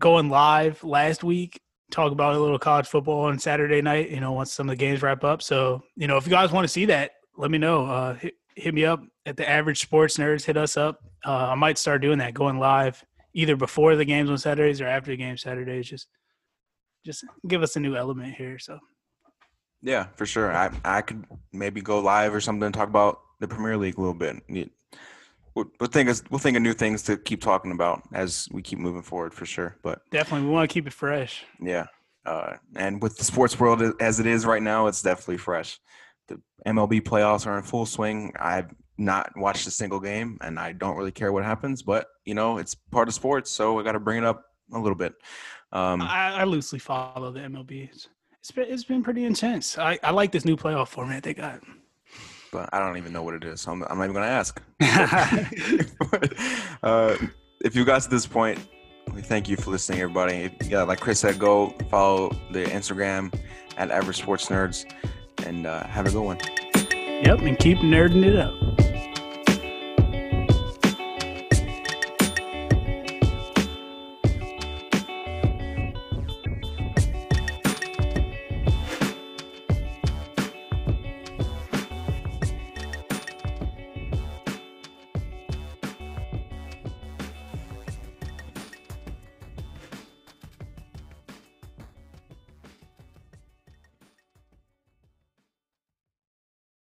going live last week, talk about a little college football on Saturday night. You know, once some of the games wrap up. So, you know, if you guys want to see that, let me know. Uh, hit, hit me up at the Average Sports Nerds. Hit us up. Uh, I might start doing that, going live either before the games on Saturdays or after the game Saturdays. Just, just give us a new element here. So. Yeah, for sure. I I could maybe go live or something and talk about the Premier League a little bit. We'll, we'll think of, we'll think of new things to keep talking about as we keep moving forward for sure. But Definitely, we want to keep it fresh. yeah, uh, and with the sports world as it is right now, it's definitely fresh. The MLB playoffs are in full swing. I've not watched a single game, and I don't really care what happens. But you know, it's part of sports, so I got to bring it up a little bit. Um, I, I loosely follow the MLB. It's, it's been it's been pretty intense. I, I like this new playoff format they got. But I don't even know what it is. So I'm, I'm not even going to ask. <laughs> <laughs> uh, if you got to this point, we thank you for listening, everybody. If, Yeah, like Chris said, go follow the Instagram at Average Sports Nerds and uh, have a good one. yep, and keep nerding it up.